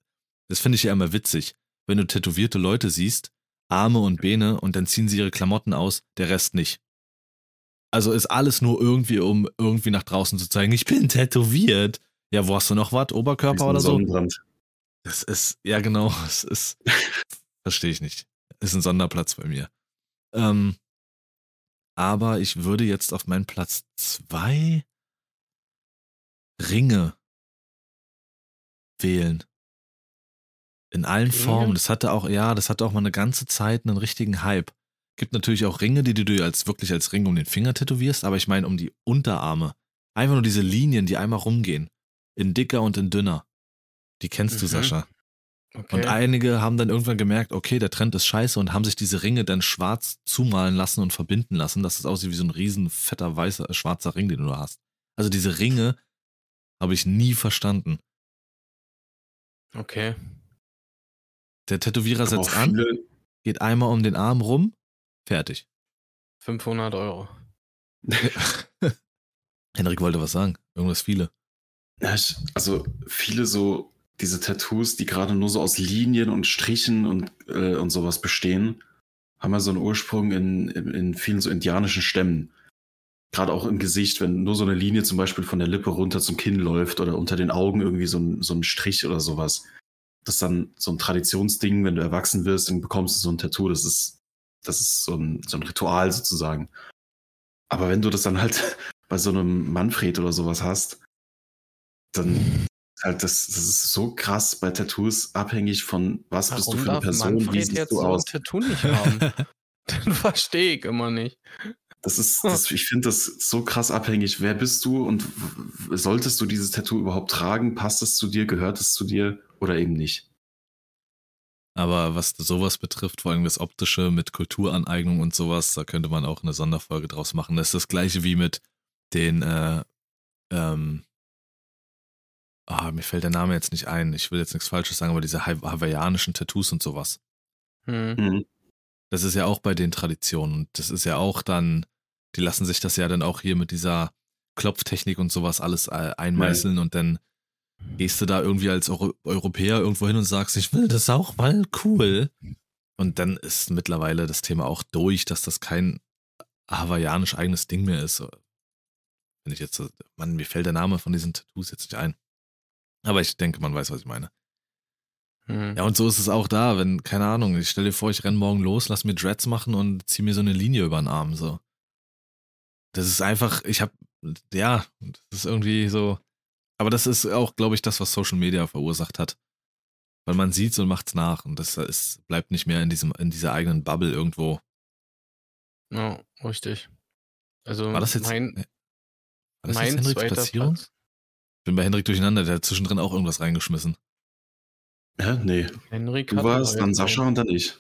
das finde ich ja immer witzig, wenn du tätowierte Leute siehst, Arme und Beine und dann ziehen sie ihre Klamotten aus, der Rest nicht. Also ist alles nur irgendwie, um irgendwie nach draußen zu zeigen, ich bin tätowiert. Ja, wo hast du noch was? Oberkörper oder so? Sonnenbrand. Das ist, ja genau, es ist, verstehe ich nicht. Ist ein Sonderplatz bei mir. Ähm, aber ich würde jetzt auf meinen Platz zwei Ringe wählen. In allen Ringe? Formen. Das hatte auch, ja, das hatte auch mal eine ganze Zeit einen richtigen Hype. Gibt natürlich auch Ringe, die du dir als wirklich als Ring um den Finger tätowierst, aber ich meine um die Unterarme. Einfach nur diese Linien, die einmal rumgehen. In dicker und in dünner. Die kennst du, Mhm. Sascha. Okay. Und einige haben dann irgendwann gemerkt, okay, der Trend ist scheiße und haben sich diese Ringe dann schwarz zumalen lassen und verbinden lassen, dass es aussieht wie so ein riesen fetter weißer schwarzer Ring, den du da hast. Also diese Ringe habe ich nie verstanden. okay. Der Tätowierer setzt an, geht einmal um den Arm rum, fertig. 500 Euro. Henrik wollte was sagen. Irgendwas viele. Also viele so diese Tattoos, die gerade nur so aus Linien und Strichen und, äh, und sowas bestehen, haben ja so einen Ursprung in, in, vielen so indianischen Stämmen. Gerade auch im Gesicht, wenn nur so eine Linie zum Beispiel von der Lippe runter zum Kinn läuft oder unter den Augen irgendwie so ein, so ein Strich oder sowas. Das ist dann so ein Traditionsding, wenn du erwachsen wirst, dann bekommst du so ein Tattoo. Das ist, das ist so ein, so ein Ritual sozusagen. Aber wenn du das dann halt bei so einem Manfred oder sowas hast, dann halt das, das ist so krass bei Tattoos abhängig von was bist du Warum für eine Person, wie Manfred siehst jetzt du so aus. ein Tattoo nicht haben? das verstehe ich immer nicht. Das ist, das, ich finde das so krass abhängig. Wer bist du und solltest du dieses Tattoo überhaupt tragen? Passt es zu dir? Gehört es zu dir oder eben nicht? Aber was sowas betrifft, vor allem das Optische mit Kulturaneignung und sowas, da könnte man auch eine Sonderfolge draus machen. Das ist das gleiche wie mit den, äh, ähm, ah, mir fällt der Name jetzt nicht ein. Ich will jetzt nichts Falsches sagen, aber diese Haw- hawaiianischen Tattoos und sowas. Hm. Mhm. Das ist ja auch bei den Traditionen. Und das ist ja auch dann, die lassen sich das ja dann auch hier mit dieser Klopftechnik und sowas alles äh, einmeißeln und dann gehst du da irgendwie als Euro Europäer irgendwo hin und sagst, ich will das auch mal cool. Und dann ist mittlerweile das Thema auch durch, dass das kein hawaiianisch eigenes Ding mehr ist. Wenn ich jetzt, so- Mann, mir fällt der Name von diesen Tattoos jetzt nicht ein. Aber ich denke, man weiß, was ich meine. Hm. Ja, und so ist es auch da, wenn, keine Ahnung, ich stelle dir vor, ich renn morgen los, lass mir Dreads machen und zieh mir so eine Linie über den Arm, so. Das ist einfach, ich hab, ja, das ist irgendwie so, aber das ist auch, glaube ich, das, was Social Media verursacht hat. Weil man sieht's und macht's nach und das ist, bleibt nicht mehr in diesem, in dieser eigenen Bubble irgendwo. Ja, richtig. Also War das jetzt, mein, war das mein jetzt Henriks zweiter Platzierung? Platz. Bin bei Henrik durcheinander, der hat zwischendrin auch irgendwas reingeschmissen. Ja, nee. Henrik Du warst, da dann Sascha und dann ich.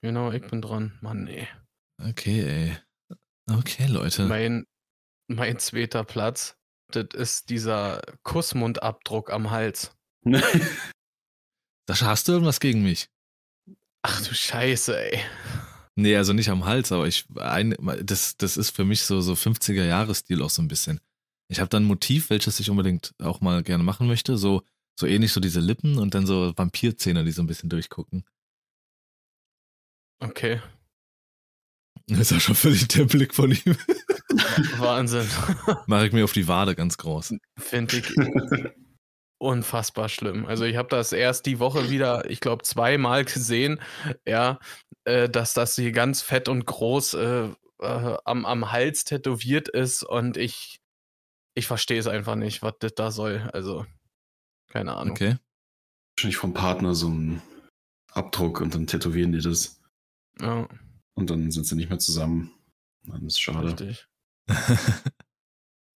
Genau, ich bin dran. Mann, nee. Okay, ey. Okay, Leute. Mein, mein zweiter Platz, das ist dieser Kussmundabdruck am Hals. Sascha, hast du irgendwas gegen mich? Ach du Scheiße, ey. Nee, also nicht am Hals, aber ich ein, das, das ist für mich so, so 50er-Jahre-Stil auch so ein bisschen. Ich habe dann ein Motiv, welches ich unbedingt auch mal gerne machen möchte. So, so ähnlich so diese Lippen und dann so Vampirzähne, die so ein bisschen durchgucken. Okay, Das ist auch schon völlig der Blick von ihm. Wahnsinn. Mache ich mir auf die Wade ganz groß. Finde ich unfassbar schlimm. Also ich habe das erst die Woche wieder, ich glaube, zweimal gesehen, ja, äh, dass das hier ganz fett und groß äh, äh, am, am Hals tätowiert ist und ich, ich verstehe es einfach nicht, was das da soll. Also, keine Ahnung. Okay. Wahrscheinlich vom Partner so ein Abdruck und dann tätowieren die das. Ja, Und dann sind sie nicht mehr zusammen. Dann ist schade. richtig.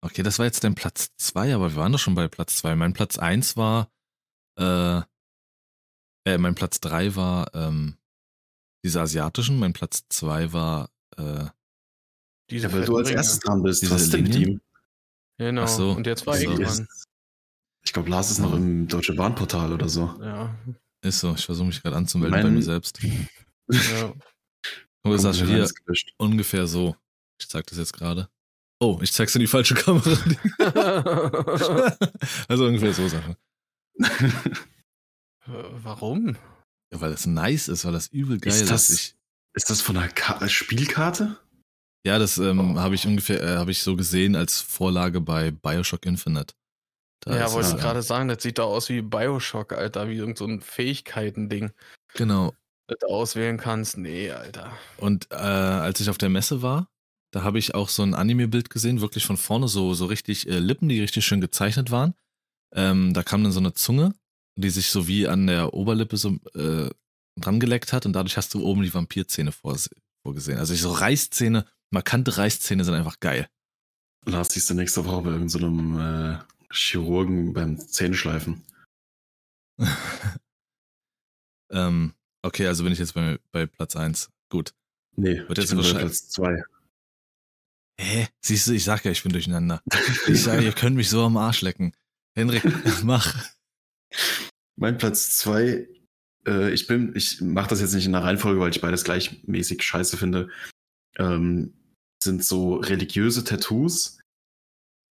okay, das war jetzt dein Platz zwei, aber wir waren doch schon bei Platz zwei. Mein Platz eins war, äh, äh, mein Platz drei war, ähm, diese asiatischen. Mein Platz zwei war, äh, Diese Ja, weil du als erstes dran bist. Diese Was ist denn mit ihm? Genau. Ach so, Und jetzt war ach ich dran. Ich glaube, Lars ist noch im Deutsche Bahnportal oder so. Ja. ist so, ich versuche mich gerade anzumelden bei Mein- mir selbst. ja. Oder Sascha, hier ungefähr so. Ich zeig das jetzt gerade. Oh, ich zeig's in die falsche Kamera. also ungefähr so, Sache. Warum? Ja, weil das nice ist, weil das übel geil Ist ist. das- Ich, Ist das von einer Ka Spielkarte? Ja, das ähm, Oh. habe ich ungefähr, äh, habe ich so gesehen als Vorlage bei Bioshock Infinite. Da ja, wollte ich gerade sagen, das sieht doch aus wie Bioshock, Alter, wie irgend so ein Fähigkeiten-Ding, Genau. das du auswählen kannst. Nee, Alter. Und äh, als ich auf der Messe war, da habe ich auch so ein Anime-Bild gesehen, wirklich von vorne, so, so richtig äh, Lippen, die richtig schön gezeichnet waren. Ähm, da kam dann so eine Zunge, die sich so wie an der Oberlippe so äh, dran geleckt hat und dadurch hast du oben die Vampirzähne vorgesehen. Also ich so Reißzähne, markante Reißzähne sind einfach geil. Lars siehst du nächste Woche bei irgendeinem äh, Chirurgen beim Zähneschleifen. ähm, okay, also bin ich jetzt bei, bei Platz 1. Gut. Nee, Wird ich jetzt bin bei Platz zwei. Hä? Siehst du, ich sag ja, ich bin durcheinander. Ich sage, ihr könnt mich so am Arsch lecken. Henrik, mach. Mein Platz zwei, äh, ich bin, ich mache das jetzt nicht in der Reihenfolge, weil ich beides gleichmäßig scheiße finde, ähm, sind so religiöse Tattoos,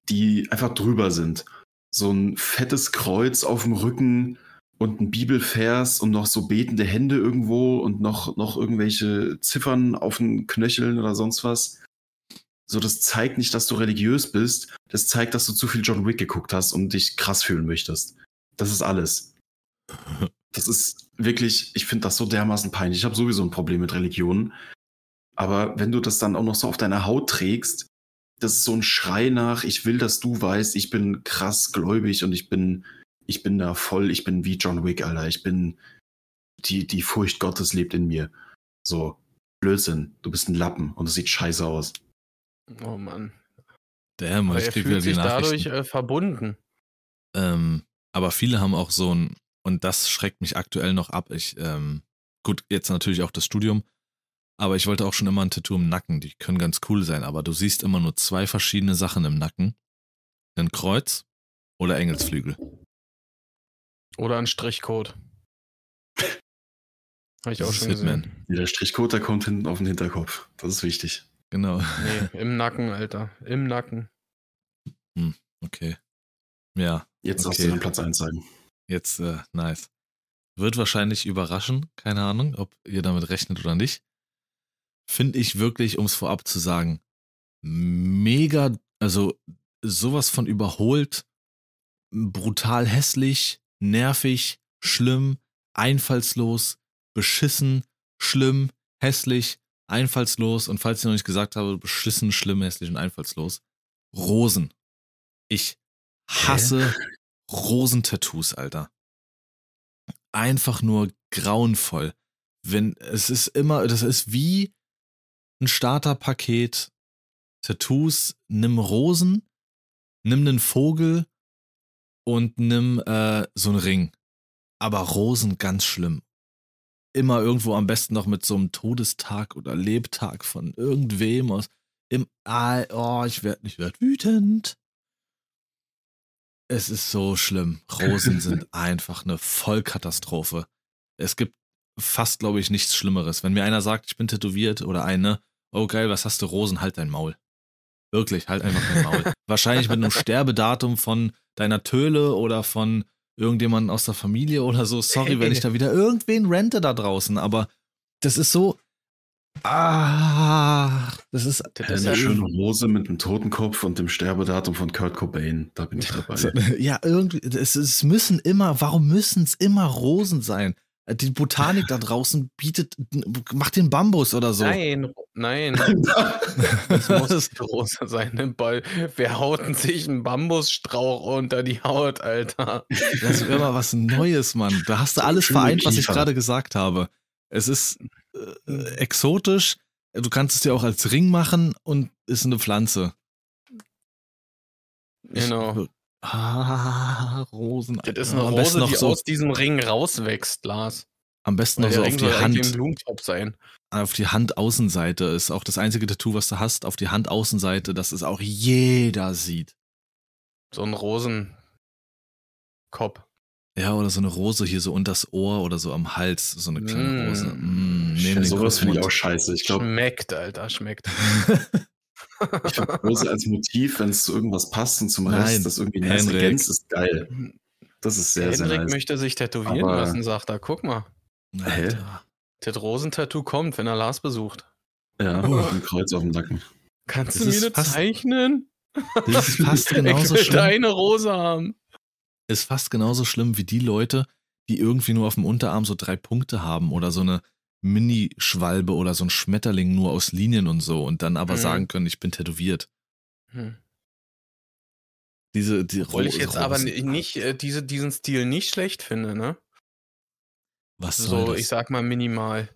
die einfach drüber sind. So ein fettes Kreuz auf dem Rücken und ein Bibelvers und noch so betende Hände irgendwo und noch, noch irgendwelche Ziffern auf den Knöcheln oder sonst was. So, das zeigt nicht, dass du religiös bist. Das zeigt, dass du zu viel John Wick geguckt hast und dich krass fühlen möchtest. Das ist alles. Das ist wirklich, ich finde das so dermaßen peinlich. Ich habe sowieso ein Problem mit Religionen. Aber wenn du das dann auch noch so auf deiner Haut trägst, das ist so ein Schrei nach, ich will, dass du weißt, ich bin krass gläubig und ich bin, ich bin da voll, ich bin wie John Wick, Alter. Ich bin, die, die Furcht Gottes lebt in mir. So, Blödsinn, du bist ein Lappen und es sieht scheiße aus. Oh Mann. Damn, Aber ich krieg wieder fühlt die sich dadurch äh, verbunden. Ähm, aber viele haben auch so ein, und das schreckt mich aktuell noch ab. Ich, ähm, gut, jetzt natürlich auch das Studium, aber ich wollte auch schon immer ein Tattoo im Nacken. Die können ganz cool sein, aber du siehst immer nur zwei verschiedene Sachen im Nacken. Ein Kreuz oder Engelsflügel. Oder ein Strichcode. Habe ich auch schon gesehen. Der Strichcode, der kommt hinten auf den Hinterkopf. Das ist wichtig. Genau. Nee, im Nacken, Alter. Im Nacken. Okay. Ja, Jetzt darfst Okay. du den Platz 1 sagen. jetzt äh, nice. Wird wahrscheinlich überraschen, keine Ahnung, ob ihr damit rechnet oder nicht. Finde ich wirklich, um es vorab zu sagen, mega, also sowas von überholt, brutal hässlich, nervig, schlimm, einfallslos, beschissen, schlimm, hässlich, einfallslos und falls ich noch nicht gesagt habe, beschissen, schlimm, hässlich und einfallslos. Rosen. Ich hasse Rosentattoos, Alter. Einfach nur grauenvoll. Wenn, es ist immer, das ist wie ein Starterpaket Tattoos, nimm Rosen, nimm einen Vogel und nimm äh, so einen Ring. Aber Rosen ganz schlimm. Immer irgendwo am besten noch mit so einem Todestag oder Lebtag von irgendwem aus. Im, ah, oh, ich werde ich werd wütend. Es ist so schlimm. Rosen sind einfach eine Vollkatastrophe. Es gibt fast, glaube ich, nichts Schlimmeres. Wenn mir einer sagt, ich bin tätowiert oder eine, oh geil, was hast du Rosen? Halt dein Maul. Wirklich, halt einfach dein Maul. Wahrscheinlich mit einem Sterbedatum von deiner Töle oder von irgendjemandem aus der Familie oder so. Sorry, wenn ich da wieder irgendwen rente da draußen, aber das ist so. Ah, das ist. Das Eine ist ja schöne Hose mit einem Totenkopf und dem Sterbedatum von Kurt Cobain. Da bin ich dabei. Ja, irgendwie, es, es müssen immer, warum müssen es immer Rosen sein? Die Botanik da draußen bietet, macht den Bambus oder so. Nein, nein. Das muss die Rose sein. Ne? Ball. Wer haut denn sich einen Bambusstrauch unter die Haut, Alter? Das wäre mal was Neues, Mann. Da hast du alles Schöne vereint, was ich gerade gesagt habe. Es ist äh, exotisch. Du kannst es dir auch als Ring machen und ist eine Pflanze. Ich- Genau. Ah, Rosen. Das ist eine am Rose, noch die so, aus diesem Ring rauswächst, Lars. am besten noch so auf die ein Hand, Blumentopf sein. Auf die Handaußenseite ist auch das einzige Tattoo, was du hast, auf die Handaußenseite, dass es auch jeder sieht. So ein Rosenkopf. Ja, oder so eine Rose hier so unters Ohr oder so am Hals, so eine kleine Mm. Rose. Mm, Ja, sowas finde ich auch scheiße. Ich glaube, Schmeckt, Alter, schmeckt. ich finde Rose als Motiv, wenn es zu irgendwas passt und zum Nein, Rest das irgendwie nice ergänzt, ist geil. Das ist sehr, sehr Henrik nice. möchte sich tätowieren Aber- lassen, sagt er. Guck mal, Alter. Das Rosentattoo kommt, wenn er Lars besucht. Ja, Oh. ein Kreuz auf dem Nacken. Kannst Das du mir das zeichnen? Das ist fast genauso ich will schlimm. deine Rose haben. Ist fast genauso schlimm wie die Leute, die irgendwie nur auf dem Unterarm so drei Punkte haben oder so eine Mini-Schwalbe oder so ein Schmetterling nur aus Linien und so und dann aber Mhm. sagen können, ich bin tätowiert. Hm. Diese, die Obwohl ich jetzt aber nicht äh, diese, diesen Stil nicht schlecht finde, ne? Was soll So, das? ich sag mal minimal.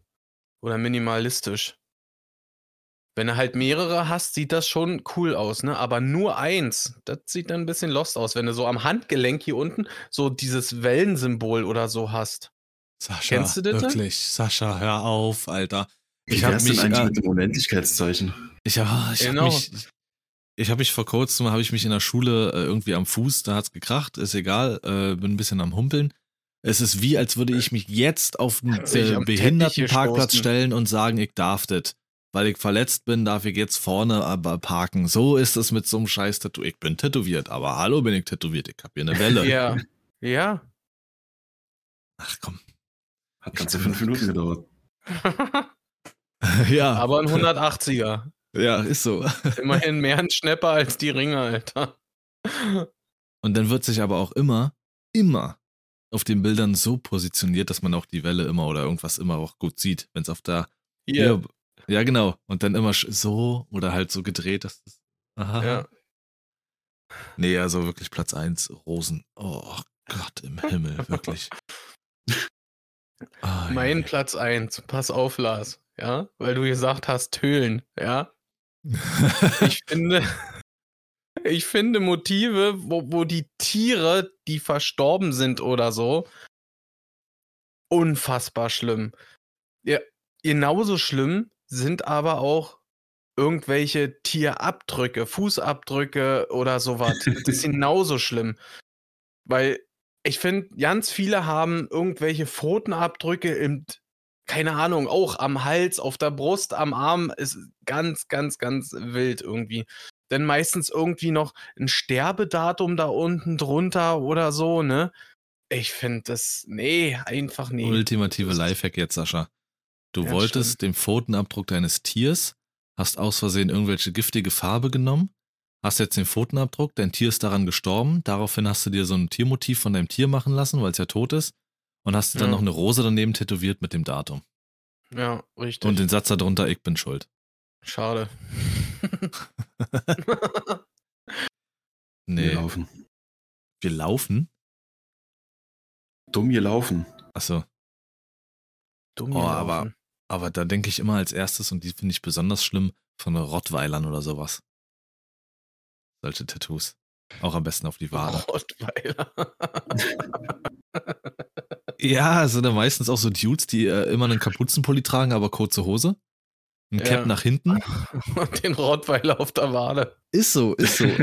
Oder minimalistisch. Wenn du halt mehrere hast, sieht das schon cool aus, ne? Aber nur eins, das sieht dann ein bisschen lost aus. Wenn du so am Handgelenk hier unten so dieses Wellensymbol oder so hast. Sascha, Kennst du das denn? Wirklich, Sascha, hör auf, Alter. Ich habe denn mich, eigentlich äh, mit dem Unendlichkeitszeichen? ich, ja, ich Genau. habe mich, ich habe mich vor kurzem, habe ich mich in der Schule äh, irgendwie am Fuß, da hat's gekracht, ist egal, äh, bin ein bisschen am Humpeln. Es ist wie, als würde ich mich jetzt auf sich äh, Teppich Behindertenparkplatz stellen und sagen, ich darf das. Weil ich verletzt bin, darf ich jetzt vorne aber parken. So ist es mit so einem scheiß Tattoo. Ich bin tätowiert, aber hallo bin ich tätowiert. Ich habe hier eine Welle. Ja. Ja. Ach komm. Hat ganze fünf Minuten gedauert. ja, Aber ein 180er. ja, ist so. Immerhin mehr ein Schnepper als die Ringe, Alter. Und dann wird sich aber auch immer, immer auf den Bildern so positioniert, dass man auch die Welle immer oder irgendwas immer auch gut sieht. Wenn es auf der. Hier. Ja, ja, genau. Und dann immer so oder halt so gedreht, dass das. Aha. Ja. Nee, also wirklich Platz 1, Rosen. Oh Gott im Himmel, wirklich. Ah, Mein ja. Platz 1. Pass auf, Lars. Ja, weil du gesagt hast, Höhlen. Ja. Ich finde, ich finde Motive, wo, wo die Tiere, die verstorben sind oder so, unfassbar schlimm. Ja, genauso schlimm sind aber auch irgendwelche Tierabdrücke, Fußabdrücke oder sowas. Das ist genauso schlimm. Weil ich finde, ganz viele haben irgendwelche Pfotenabdrücke im, keine Ahnung, auch am Hals, auf der Brust, am Arm. Ist ganz, ganz, ganz wild irgendwie. Denn meistens irgendwie noch ein Sterbedatum da unten drunter oder so, ne? Ich finde das, nee, einfach nee. Ultimative Lifehack jetzt, Sascha. Du Ja, wolltest stimmt. den Pfotenabdruck deines Tiers, hast aus Versehen irgendwelche giftige Farbe genommen, hast jetzt den Pfotenabdruck, dein Tier ist daran gestorben, daraufhin hast du dir so ein Tiermotiv von deinem Tier machen lassen, weil es ja tot ist, und hast dir dann Ja. noch eine Rose daneben tätowiert mit dem Datum. Ja, richtig. Und den Satz darunter, ich bin schuld. Schade. Nee, Wir laufen. wir laufen? Dumm hier laufen. Achso, Dumm Oh, gelaufen. aber- aber da denke ich immer als erstes, und die finde ich besonders schlimm, von Rottweilern oder sowas. Solche Tattoos. Auch am besten auf die Wade. Rottweiler. Ja, es sind ja meistens auch so Dudes, die äh, immer einen Kapuzenpulli tragen, aber kurze Hose. Ein Cap Ja. nach hinten. Und den Rottweiler auf der Wade. Ist so, ist so.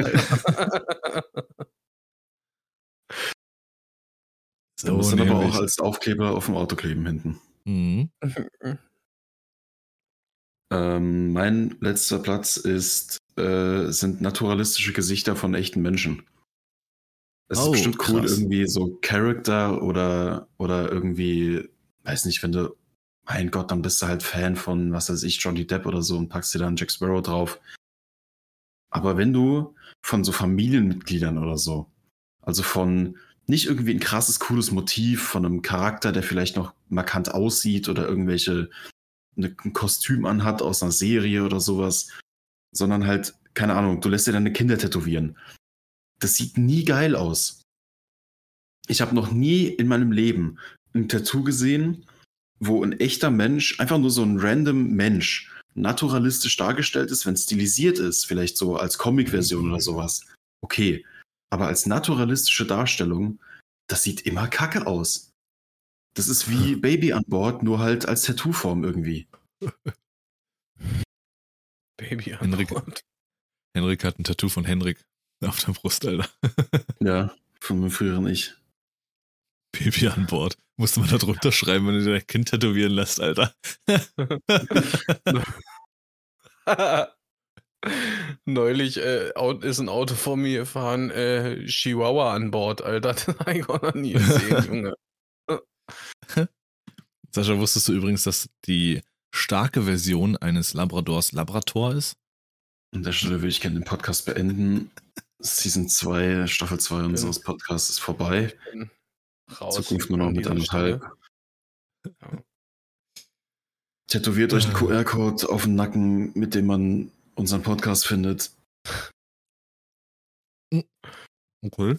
Du musst dann aber auch als Aufkleber auf dem Auto kleben hinten. Mhm. Ähm, mein letzter Platz ist, äh, sind naturalistische Gesichter von echten Menschen. Es Oh, ist bestimmt cool, krass. irgendwie so Charakter oder, oder irgendwie, weiß nicht, wenn du, mein Gott, dann bist du halt Fan von, was weiß ich, Johnny Depp oder so und packst dir dann Jack Sparrow drauf. Aber wenn du von so Familienmitgliedern oder so, also von nicht irgendwie ein krasses, cooles Motiv von einem Charakter, der vielleicht noch markant aussieht oder irgendwelche eine, ein Kostüm anhat aus einer Serie oder sowas, sondern halt, keine Ahnung, du lässt dir deine Kinder tätowieren. Das sieht nie geil aus. Ich habe noch nie in meinem Leben ein Tattoo gesehen, wo ein echter Mensch, einfach nur so ein random Mensch, naturalistisch dargestellt ist, wenn stilisiert ist, vielleicht so als Comic-Version oder sowas. Okay. Aber als naturalistische Darstellung, das sieht immer kacke aus. Das ist wie Baby an Bord, nur halt als Tattoo-Form irgendwie. Baby an Henrik. Bord. Henrik hat ein Tattoo von Henrik auf der Brust, Alter. Ja, von meinem früheren Ich. Baby an Bord. Musste man da drunter schreiben, wenn du dein Kind tätowieren lässt, Alter. Neulich äh, ist ein Auto vor mir gefahren, äh, Chihuahua an Bord, Alter. Das habe ich auch noch nie gesehen, Junge. Sascha, wusstest du übrigens, dass die starke Version eines Labradors Labrator ist? An der Stelle würde ich gerne den Podcast beenden. Season 2, Staffel 2 unseres Podcasts ist vorbei. Raus. Zukunft nur noch mit anderthalb. Ja. Tätowiert euch einen. QR-Code auf den Nacken, mit dem man unseren Podcast findet. Okay.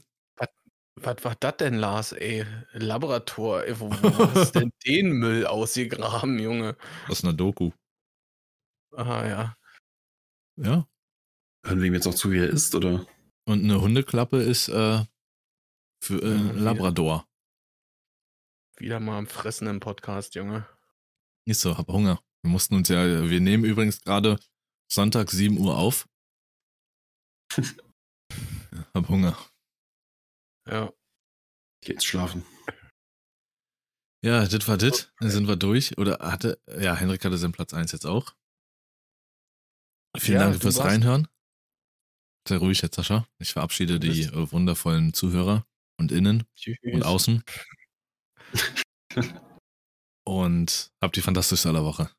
Was war das denn, Lars, ey? Laborator, ey, wo, wo hast denn den Müll ausgegraben, Junge? Aus einer Doku. Ah, ja. Ja. Hören wir ihm jetzt auch zu, wie er ist, oder? Und eine Hundeklappe ist äh, für äh, Ja. Labrador. Wieder mal am Fressen im Podcast, Junge. Ist so, hab Hunger. Wir mussten uns ja, wir nehmen übrigens gerade Sonntag 7 Uhr auf. Hab Hunger. Ja. Geht's schlafen. Ja, das war das. Dann sind wir durch. Oder hatte, ja, Henrik hatte seinen Platz 1 jetzt auch. Vielen Ja, Dank fürs warst- Reinhören. Sei ruhig jetzt, Sascha. Ich verabschiede die äh, wundervollen Zuhörer und innen Tschüss. und außen. Und habt die fantastischste aller Woche.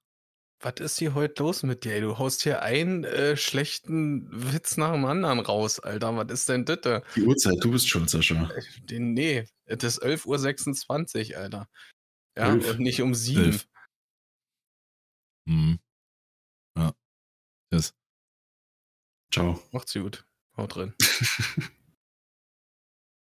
Was ist hier heute los mit dir? ey? Du haust hier einen äh, schlechten Witz nach dem anderen raus, Alter. Was ist denn das? da? Die Uhrzeit, du bist schuld, Sascha. Den, nee, es ist 11.26 Uhr, Alter. Ja, Elf. und nicht um 7. Elf. Mhm. Ja. Tschüss. Ciao. Macht's gut. Haut drin.